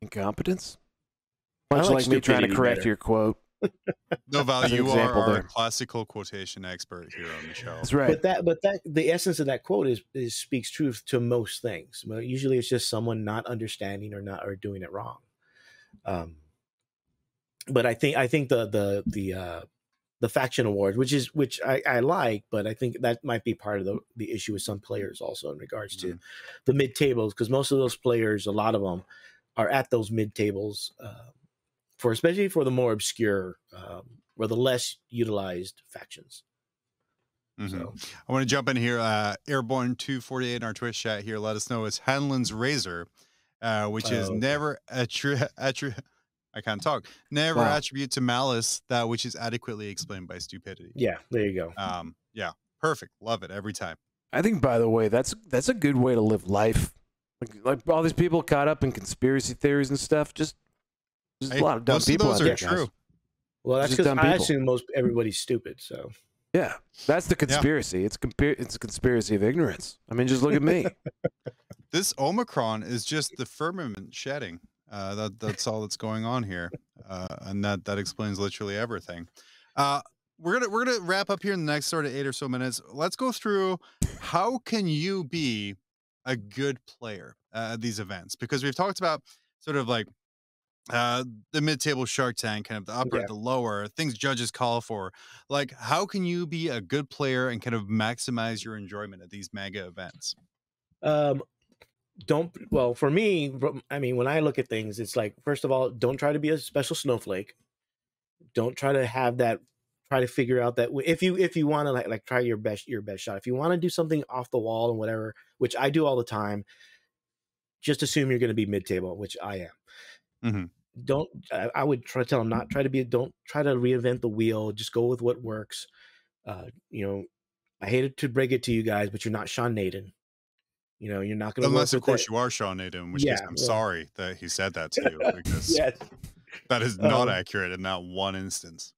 incompetence. I Much like like, me trying to correct better. your quote. No, value. You are example our there. classical quotation expert here on the show. That's right. But that but that the essence of that quote is is speaks truth to most things. Well, usually it's just someone not understanding or not or doing it wrong. Um, but I think I think the the the uh, the faction award, which is which I, I like, but I think that might be part of the the issue with some players also in regards to the mid tables because most of those players, a lot of them, are at those mid tables uh, for especially for the more obscure um, or the less utilized factions. Mhm. So I want to jump in here. Uh, Airborne two forty eight in our Twitch chat here. Let us know it's Hanlon's razor, uh, which is Oh, okay. never attri- attri- I can't talk. Never Wow. attribute to malice that which is adequately explained by stupidity. yeah, there you go. Um, yeah, perfect. Love it every time. I think, by the way, that's that's a good way to live life. Like, like all these people caught up in conspiracy theories and stuff. Just there's a lot of dumb most people of those out are there. guys. true. Well, that's because dumb I people. assume most everybody's stupid. So Yeah, that's the conspiracy. It's compar- It's a conspiracy of ignorance. I mean, just look at me. This Omicron is just the firmament shedding. Uh, that that's all that's going on here, uh, and that that explains literally everything. Uh, we're gonna we're gonna wrap up here in the next sort of eight or so minutes. Let's go through how can you be a good player uh, at these events because we've talked about sort of like uh the mid-table shark tank kind of the upper Yeah. the lower things judges call for like how can you be a good player and kind of maximize your enjoyment at these mega events um, don't. Well, for me, I mean, when I look at things, it's like first of all, don't try to be a special snowflake. Don't try to have that. Try to figure out that if you if you want to like like try your best your best shot. If you want to do something off the wall and whatever, which I do all the time, just assume you're going to be mid table, which I am. Mhm. Don't I, I would try to tell them not try to be don't try to reinvent the wheel. Just go with what works. Uh, you know, I hated to break it to you guys, but you're not Sean Nayden. You know, you're not going to Unless, of course, that- you are Sean Nayden, which case I'm well- sorry that he said that to you because Yes. that is not Um, accurate in that one instance.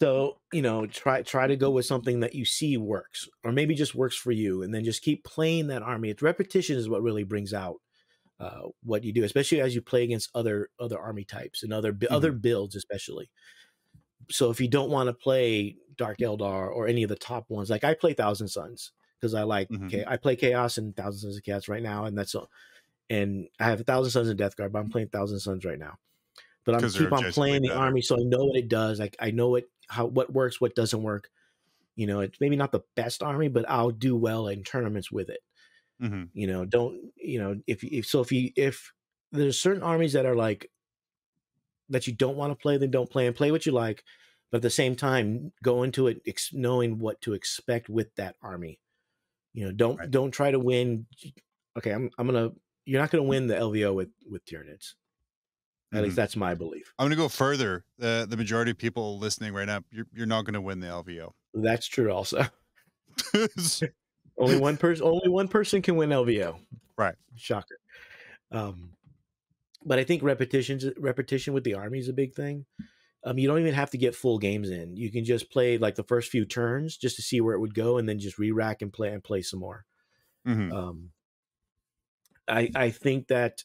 So you know, try try to go with something that you see works, or maybe just works for you, and then just keep playing that army. It's repetition is what really brings out uh, what you do, especially as you play against other other army types and other bu- other builds, especially. So if you don't want to play Dark Eldar or any of the top ones, like I play Thousand Sons because I like Mhm. Cha- I play Chaos and Thousand Sons of Chaos right now, and that's all. And I have a Thousand Sons and Death Guard, but I'm playing Thousand Sons right now. But I'm keep on playing the better. army, so I know what it does. Like I know what how what works, what doesn't work. You know, it's maybe not the best army, but I'll do well in tournaments with it. Hmm You know, don't you know if if so if you if there's certain armies that are like that you don't want to play, then don't play and play what you like. But at the same time, go into it ex- knowing what to expect with that army. You know, don't Right. don't try to win. Okay, I'm I'm gonna you're not going to win the LVO with with Tyranids. At Mhm. least that's my belief. I'm going to go further. The the majority of people listening right now, you're, you're not going to win the LVO. That's true. Also, only one person. Only one person can win LVO. Right. Shocker. Um, but I think repetitions repetition with the army is a big thing. Um, you don't even have to get full games in. You can just play like the first few turns just to see where it would go, and then just re-rack and play and play some more. Mhm. Um, I I think that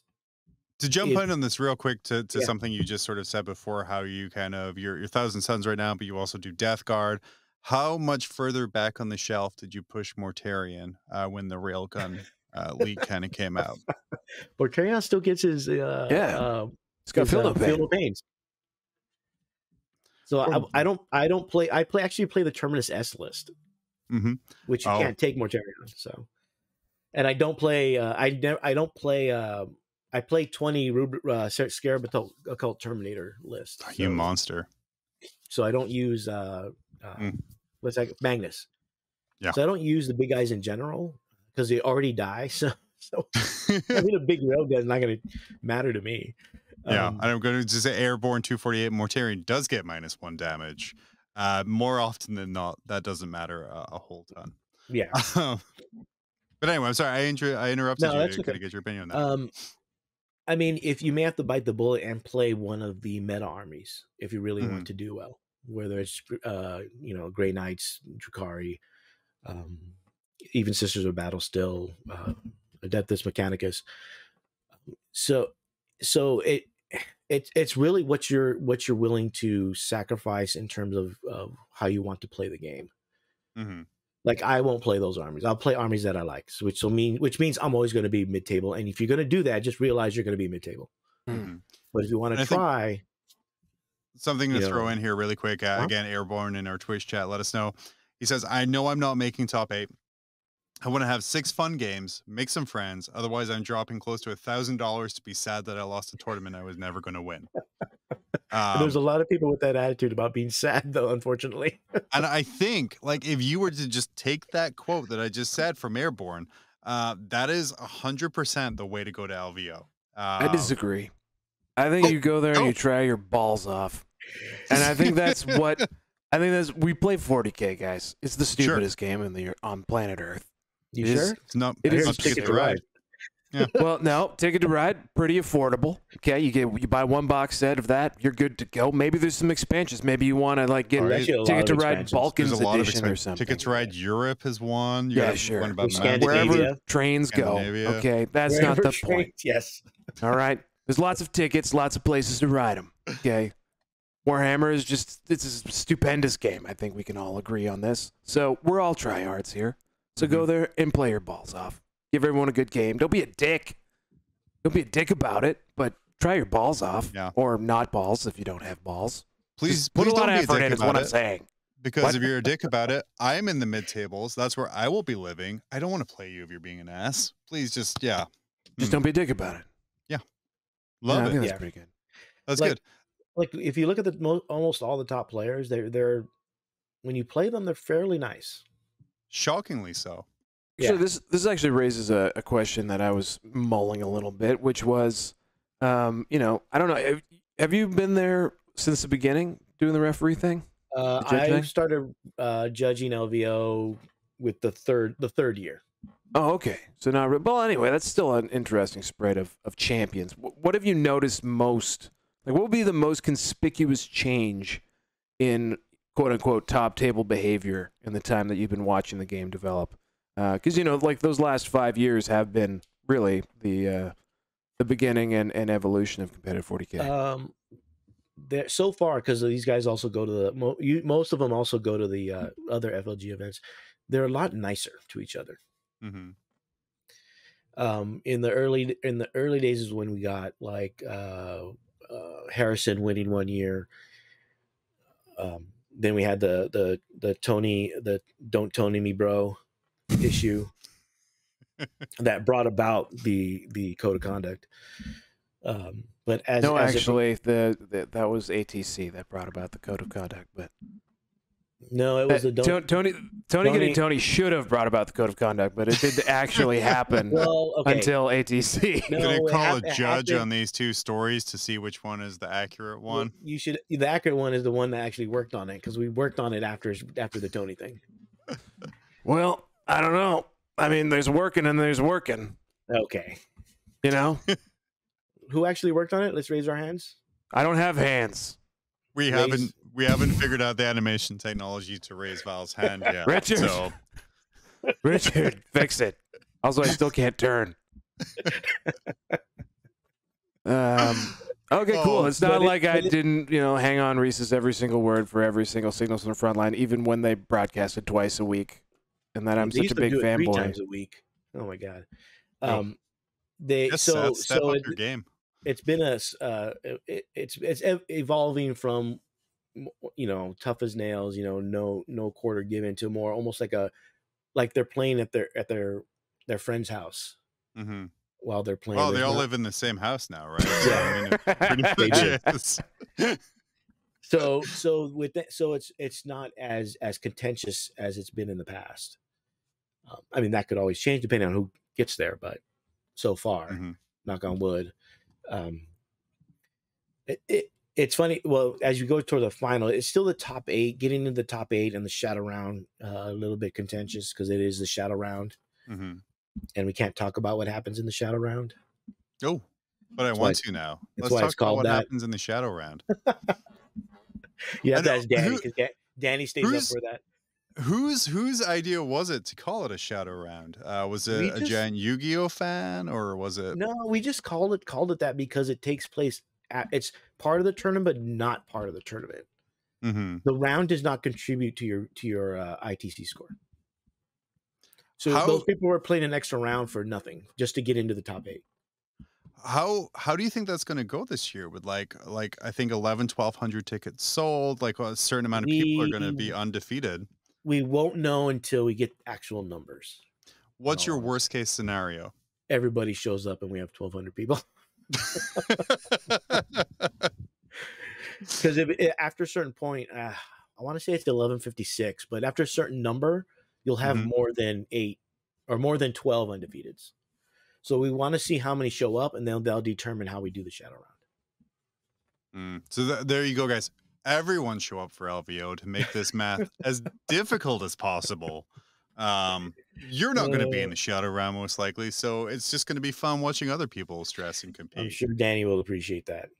To jump If- in on this real quick to, to Yeah. something you just sort of said before, how you kind of you're your Thousand Sons right now, but you also do Death Guard. How much further back on the shelf did you push Mortarion uh, when the railgun uh, leak kind of came out? Mortarion still gets his uh, Yeah. uh, It's got his, feel uh, pain. pains. So I, I don't I don't play I play actually play the Terminus Est list, hmm which you Oh. can't take Mortarion. So, and I don't play uh, I never I don't play uh, I play twenty Rub- uh, Scarab Occult- Occult Terminator list. You monster. so I don't use uh, uh Mm. What's that Magnus. Yeah. So I don't use the big guys in general because they already die. So so I mean, a big railgun is not going to matter to me. yeah, Um, and I'm going to just say Airborne 248 Mortarion does get minus one damage. Uh, more often than not, that doesn't matter a, a whole ton. yeah. Um, but anyway, I'm sorry. I, inter- I interrupted No, you that's to okay. kinda get your opinion on that. Um, I mean, if you may have to bite the bullet and play one of the meta armies, if you really Mhm. want to do well, whether it's uh, you know, Grey Knights, Drukhari, um, even Sisters of Battle, still uh, Adeptus Mechanicus. So, so it it it's really what you're what you're willing to sacrifice in terms of, of how you want to play the game. Mm-hmm. Like I won't play those armies. I'll play armies that I like, which will mean which means I'm always going to be mid table. And if you're going to do that, just realize you're going to be mid table. hmm But if you want to think- try, Something to you throw in here really quick. Uh? Again, Airborne in our Twitch chat, let us know. He says, I know I'm not making top eight. I want to have six fun games, make some friends. Otherwise, I'm dropping close to a thousand dollars to be sad that I lost a tournament I was never going to win. there's a Um, lot of people with that attitude about being sad, though. Unfortunately, and I think, like, if you were to just take that quote that I just said from Airborne, uh, that is hundred percent the way to go to LVO. I Um, disagree. I think oh, you go there and oh. you try your balls off. And I think that's what I think that's we play 40k guys. It's the Sure. stupidest game in the on planet Earth. you It is- sure? it's not. It is not a Ticket to Ride. well, no, Ticket to Ride, pretty affordable. Okay, you get you buy one box set of that, you're good to go. Maybe there's some expansions. Maybe you want to like get All right. Actually, a Ticket to Ride. Balkans There's a lot of edition or something. Ticket to Ride Europe has one. You Yeah, gotta sure. learn about Or. Scandinavia. Wherever trains go. Okay, that's not the trains- point. Yes. All right. There's lots of tickets, lots of places to ride them. Okay. Warhammer is just, it's a stupendous game. I think we can all agree on this. So we're all tryhards here. So go Mm-hmm. there and play your balls off. Give everyone a good game. Don't be a dick. Don't be a dick about it, but try your balls off. Yeah. Or not balls if you don't have balls. Please, Just put please a lot don't of be a effort dick in, is about what I'm saying. Because What? if you're a dick about it, I'm in the mid tables. That's where I will be living. I don't want to play you if you're being an ass. Please just yeah. Just Mm. don't be a dick about it. Yeah, love Yeah, I it. think that's Yeah. pretty good. That's Like- good. Like if you look at the most, almost all the top players, they're they're when you play them, they're fairly nice. Shockingly so. So Yeah. this this actually raises a, a question that I was mulling a little bit, which was, um, you know, I don't know, have, have you been there since the beginning doing the referee thing? Uh, The I thing? started uh, judging LVO with the third the third year. Oh, okay. So now, well. Anyway, that's still an interesting spread of of champions. What have you noticed most? Like, what would be the most conspicuous change in quote unquote top table behavior in the time that you've been watching the game develop? Because you know, like those last five years have been really the uh, the beginning and, and evolution of competitive 40k. Um, there so far because these guys also go to the mo- you, most of them also go to the uh, other FLG events. They're a lot nicer to each other. hmm Um, in the early in the early days is when we got like uh, uh, Harrison winning one year. Um, then we had the the the Tony the don't Tony me bro issue that brought about the the code of conduct. Um, but as no, as it- actually, the, the that was ATC that brought about the code of conduct. But No, it uh, was a That- don't. Tony, Tony, Tony getting Tony- Tony should have brought about the code of conduct, but it didn't actually happen well, okay. until ATC. No, Gonna it call hap- a judge on these two stories to see which one is the accurate Well, one. You should. The accurate one is the one that actually worked on it because we worked on it after after the Tony thing. Well, I don't know. I mean, there's working and there's working. Okay. You know, Who actually worked on it? Let's raise our hands. I don't have hands. We Raise- haven't we haven't figured out the animation technology to raise Val's hand yet. Richard. So Richard, fix it. Also, I still can't turn. Um. Okay, cool. It's but not it- like I didn't, you know, hang on Reese's every single word for every single signals from the front line, even when they broadcasted twice a week, and that I'm such a big do it three fanboy. times a week. Oh my god. Um, they just so step, step so up it, your game. It's been a uh, it, it's it's evolving from you know tough as nails you know no no quarter given to more almost like a like they're playing at their at their their friend's house hmm while they're playing Well, they all not- live in the same house now, right? So, Yeah. I mean, pretty much is. so so with that so it's it's not as as contentious as it's been in the past um, i mean that could always change depending on who gets there but so far Mhm. knock on wood um it, it it's funny well as you go toward the final it's still the top eight getting into the top eight and the shadow round uh, a little bit contentious because it is the shadow round Mhm. and we can't talk about what happens in the shadow round Oh, but I That's want to now. that's Let's why talk about what that. happens in the shadow round. yeah, I have to know. ask danny Who- danny stays up for that Whose whose idea was it to call it a shadow round? Uh, was it We a giant Yu-Gi-Oh fan, or was it? No, we just called it called it that because it takes place. At, it's part of the tournament, but not part of the tournament. hmm The round does not contribute to your to your uh, ITC score. So How- those people were playing an extra round for nothing just to get into the top eight. How how do you think that's going to go this year? With like like I think 11, 1200 tickets sold, like a certain amount of people are going to be undefeated. We won't know until we get actual numbers. What's your worst case scenario? Everybody shows up and we have twelve hundred people. Because after a certain point, uh, I want to say it's eleven fifty six, but after a certain number, you'll have Mhm. more than eight or more than twelve undefeateds. So we want to see how many show up, and then they'll determine how we do the shadow round. Mm, So th- there you go, guys. Everyone show up for LVO to make this math as difficult as possible. Um, you're not going to be in Uh, the shadow round most likely, so it's just going to be fun watching other people stress and compete. I'm sure Danny will appreciate that.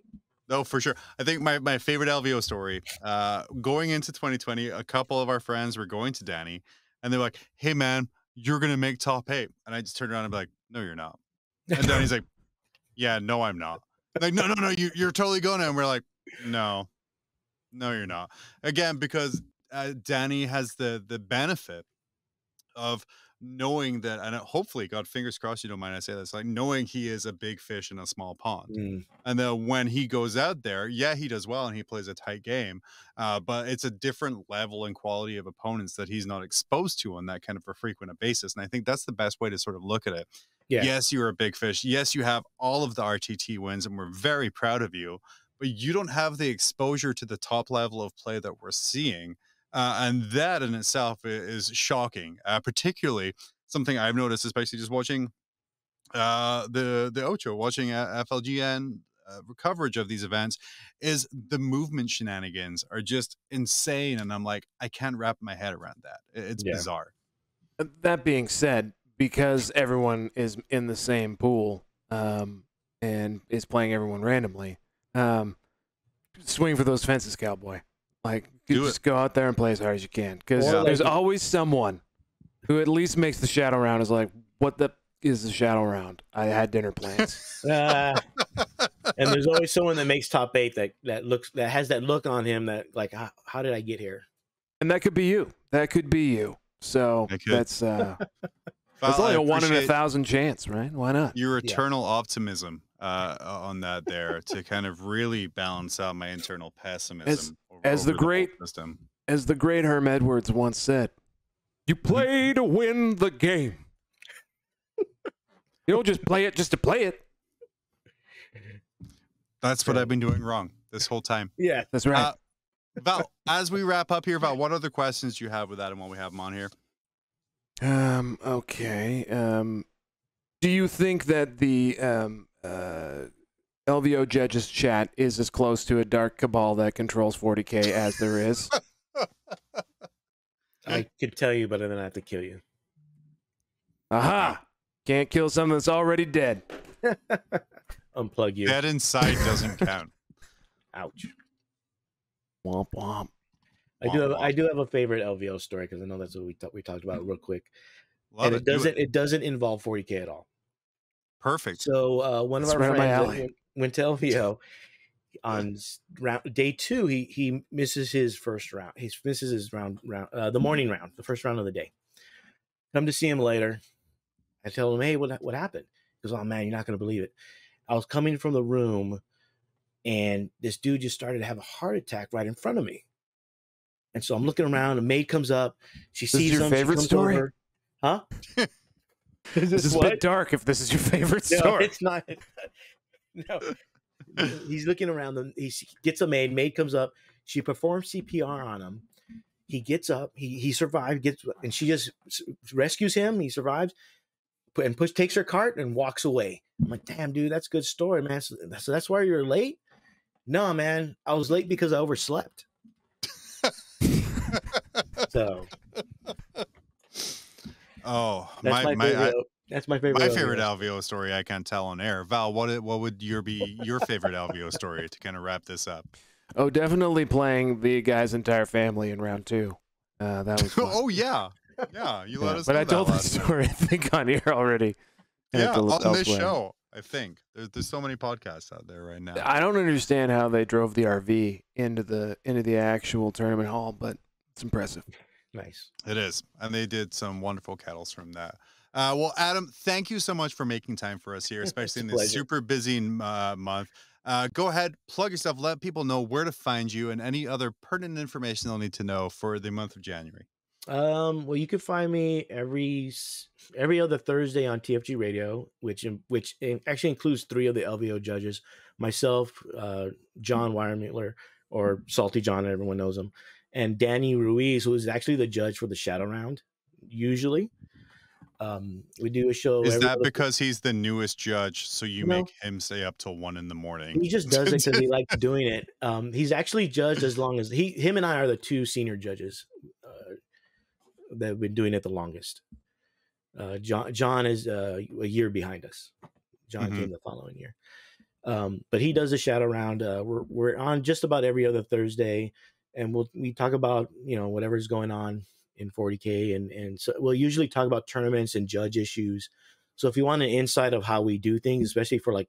No, for sure. I think my, my favorite LVO story, uh, going into 2020, a couple of our friends were going to Danny and they're like, Hey man, you're gonna make top eight. And I just turned around and be like, No, you're not. And Danny's like, Yeah, no, I'm not. Like, no, no, no, you you're totally going to. And we're like, No, no, you're not. Again, because uh, Danny has the the benefit of knowing that, and hopefully, God, fingers crossed, you don't mind I say this, like knowing he is a big fish in a small pond. Mm, And then when he goes out there, yeah, he does well and he plays a tight game, uh, but it's a different level and quality of opponents that he's not exposed to on that kind of a frequent a basis. And I think that's the best way to sort of look at it. Yeah. Yes, you're a big fish. Yes, you have all of the RTT wins, and we're very proud of you. But you don't have the exposure to the top level of play that we're seeing. Uh, and that in itself is shocking, uh, particularly something I've noticed, especially just watching uh, the the Ocho, watching uh, FLGN uh, coverage of these events, is the movement shenanigans are just insane, and I'm like, I can't wrap my head around that. It's Yeah. bizarre. Uh, That being said, because everyone is in the same pool um, and is playing everyone randomly, um, swing for those fences, cowboy. Like, you Do just go out there and play as hard as you can. Because Or there's always someone who at least makes the shadow round is like, what the is the shadow round? I had dinner plans. Ah. and there's always someone that makes top eight that that looks that has that look on him that like how, how did I get here? and that could be you. That could be you. So That could. that's uh, Val, that's only I a one in a appreciate thousand chance, right? Why not? Your Yeah. eternal optimism uh, on that there to kind of really balance out my internal pessimism. over- as the over great- system. As the great Herm Edwards once said, "You play to win the game. You don't just play it just to play it." That's what I've been doing wrong this whole time. Yeah. That's right. Uh, Val, as we wrap up here, Val, what other questions do you have with Adam while we have him on here? Um. Okay. Um. Do you think that the um Uh, LVO judges chat is as close to a dark cabal that controls 40k as there is? I could tell you, but then I have to kill you. Aha! Can't kill something that's already dead. Unplug you. Dead inside doesn't count. Ouch. Womp womp. I do have I do have a favorite LVO story because I know that's what we ta- we talked about real quick, Love and it. it doesn't it. doesn't involve 40k at all. Perfect. So uh, one of our right my friends that went, went to LVO on round day two. He he misses his first round. He misses his round round uh, the morning round, the first round of the day. Come to see him later. I tell him, hey, what what happened? He goes, oh man, you're not gonna believe it. I was coming from the room, and this dude just started to have a heart attack right in front of me. And so I'm looking around. A maid comes up. She This is sees your him. she favorite comes story? over. Huh? is This is a bit dark if this is your favorite No, story. it's not. No, he's looking around. Them. He gets a maid. Maid comes up. She performs CPR on him. He gets up. He he survived. Gets and she just rescues him. He survives, and push takes her cart and walks away. I'm like, damn, dude, that's a good story, man. So, so that's why you're late. No, man, I was late because I overslept. So Oh, that's my my, my, favorite. I- that's my favorite. my LVO. favorite LVO story I can't tell on air. Val, what what would your be your favorite LVO story to kind of wrap this up? Oh, definitely playing the guy's entire family in round two. Uh, that was oh yeah, yeah. You let Yeah, us. but know I that told the last time. story, I think, on here already. Yeah, at the- on this show. I think there's there's so many podcasts out there right now. I don't understand how they drove the RV into the into the actual tournament hall, but it's impressive. Nice. It is, and they did some wonderful kettles from that. Uh, well, Adam, thank you so much for making time for us here, especially in this pleasure. super busy uh, month. Uh, go ahead, plug yourself, let people know where to find you, and any other pertinent information they'll need to know for the month of January. Um, well, you can find me every every other Thursday on TFG Radio, which which actually includes three of the LVO judges, myself, uh, John Weiermuller, or Salty John, everyone knows him, and Danny Ruiz, who is actually the judge for the Shadow Round. Usually, um, we do a show. Is that because he's the newest judge, so you No. make him stay up till one in the morning? He just does it because he likes doing it. Um, he's actually judged as long as he, him, and I are the two senior judges uh, that have been doing it the longest. Uh, John, John is uh, a year behind us. John Mhm. came the following year, um, but he does the shadow round. Uh, we're we're on just about every other Thursday, and we'll we talk about you know whatever's going on in 40k, and and so we'll usually talk about tournaments and judge issues. So if you want an insight of how we do things, especially for like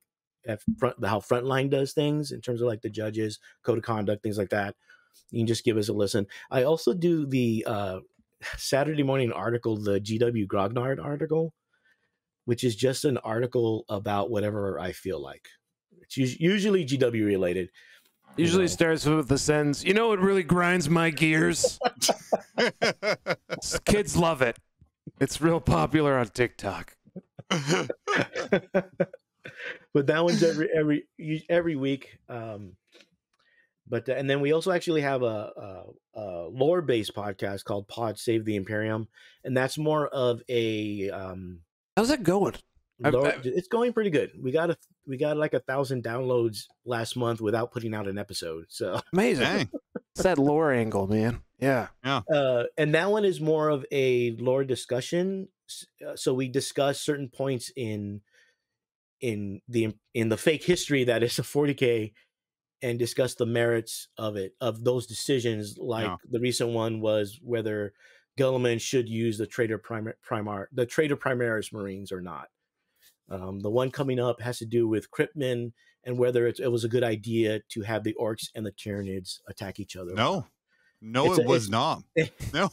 front how frontline does things in terms of like the judges code of conduct things like that you can just give us a listen. I also do the uh saturday morning article the gw grognard article which is just an article about whatever i feel like. It's usually gw related Usually know. starts with the sentence, you know what really grinds my gears? Kids love it. It's real popular on TikTok. but that one's every every every week. Um, but uh, and then we also actually have a, a, a lore based podcast called Pod Save the Imperium, and that's more of a um, How's that going? I've- I've- it's going pretty good. We got a we got like a thousand downloads last month without putting out an episode. So Amazing. It's that lore angle, man. Yeah. uh, and that one is more of a lore discussion. Uh, So we discuss certain points in in the in the fake history that is a 40k, and discuss the merits of it of those decisions. Like Yeah. the recent one was whether Guilliman should use the Trader Primar, Primar the Trader Primaris Marines or not. Um, the one coming up has to do with Kryptman and whether it, it was a good idea to have the Orks and the Tyranids attack each other. no, no, It's it a- was it's- not. No.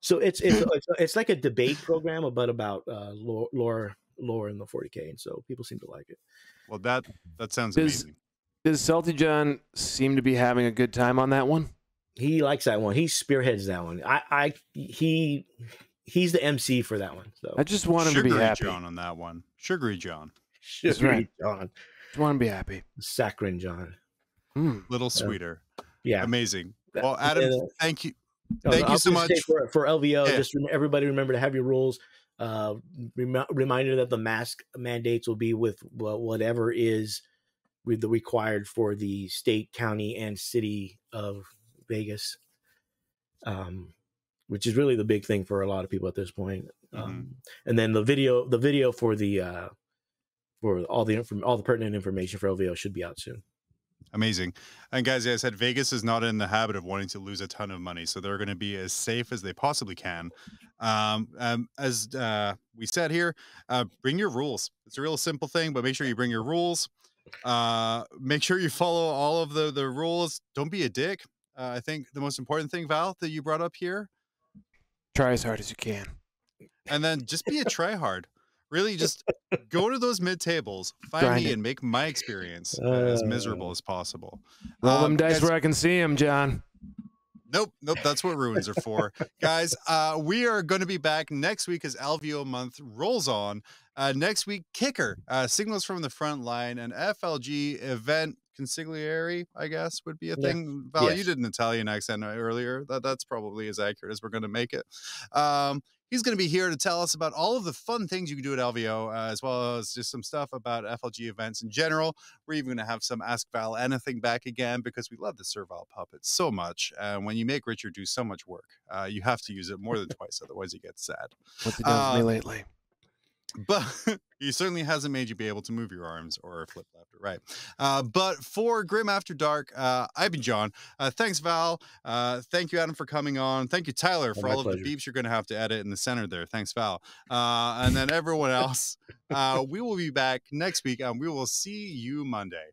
So it's it's it's, it's like a debate program, but about uh, lore, lore lore in the 40k, and so people seem to like it. Well, that that sounds Is- amazing. Does Salty John seem to be having a good time on that one? He likes that one. He spearheads that one. I I he he's the MC for that one. So I just want him to be happy. John on that one. Sugary John, That's right. John, Just want to be happy. saccharine John. Hmm. little sweeter. Yeah. Amazing. Well, Adam, and, uh, thank you. Oh, Thank no, you I'll so much. for, for LVO. Yeah. Just rem- everybody remember to have your rules. Uh, rem- reminder that the mask mandates will be with wha- whatever is with the required for the state, county, and city of Vegas. Um, which is really the big thing for a lot of people at this point. Mm-hmm. Um, and then the video, the video for the uh, for all the inform- all the pertinent information for LVO should be out soon. Amazing. And guys, as I said, Vegas is not in the habit of wanting to lose a ton of money. So they're going to be as safe as they possibly can. Um, um, as uh, we said here, uh, bring your rules. It's a real simple thing, but make sure you bring your rules. Uh, make sure you follow all of the, the rules. Don't be a dick. Uh, I think the most important thing, Val, that you brought up here, Try as hard as you can. and then just be a tryhard. Really, just go to those mid tables, find Grind me, it. and make my experience as Uh, miserable as possible. Roll Um, them dice where I can see them, John. Nope, nope. That's what ruins are for, guys. Uh, we are going to be back next week as LVO month rolls on. Uh, next week, kicker uh, signals from the front line, an FLG event consigliere, I guess, would be a Yeah. thing. Val, you did an Italian accent earlier. That that's probably as accurate as we're going to make it. Um, He's going to be here to tell us about all of the fun things you can do at LVO, uh, as well as just some stuff about FLG events in general. We're even going to have some Ask Val Anything back again because we love the Servile puppet so much. And when you make Richard do so much work, uh, you have to use it more than twice, otherwise he gets sad. What's he done with me Uh, lately? But he certainly hasn't made you be able to move your arms or flip left or right. Uh, but for Grim After Dark, uh, I've been John. Uh, thanks, Val. Uh, thank you, Adam, for coming on. Thank you, Tyler, Oh, for all of the beeps you're going to have to edit in the center there. Thanks, Val. Uh, and then everyone else, uh, we will be back next week and we will see you Monday.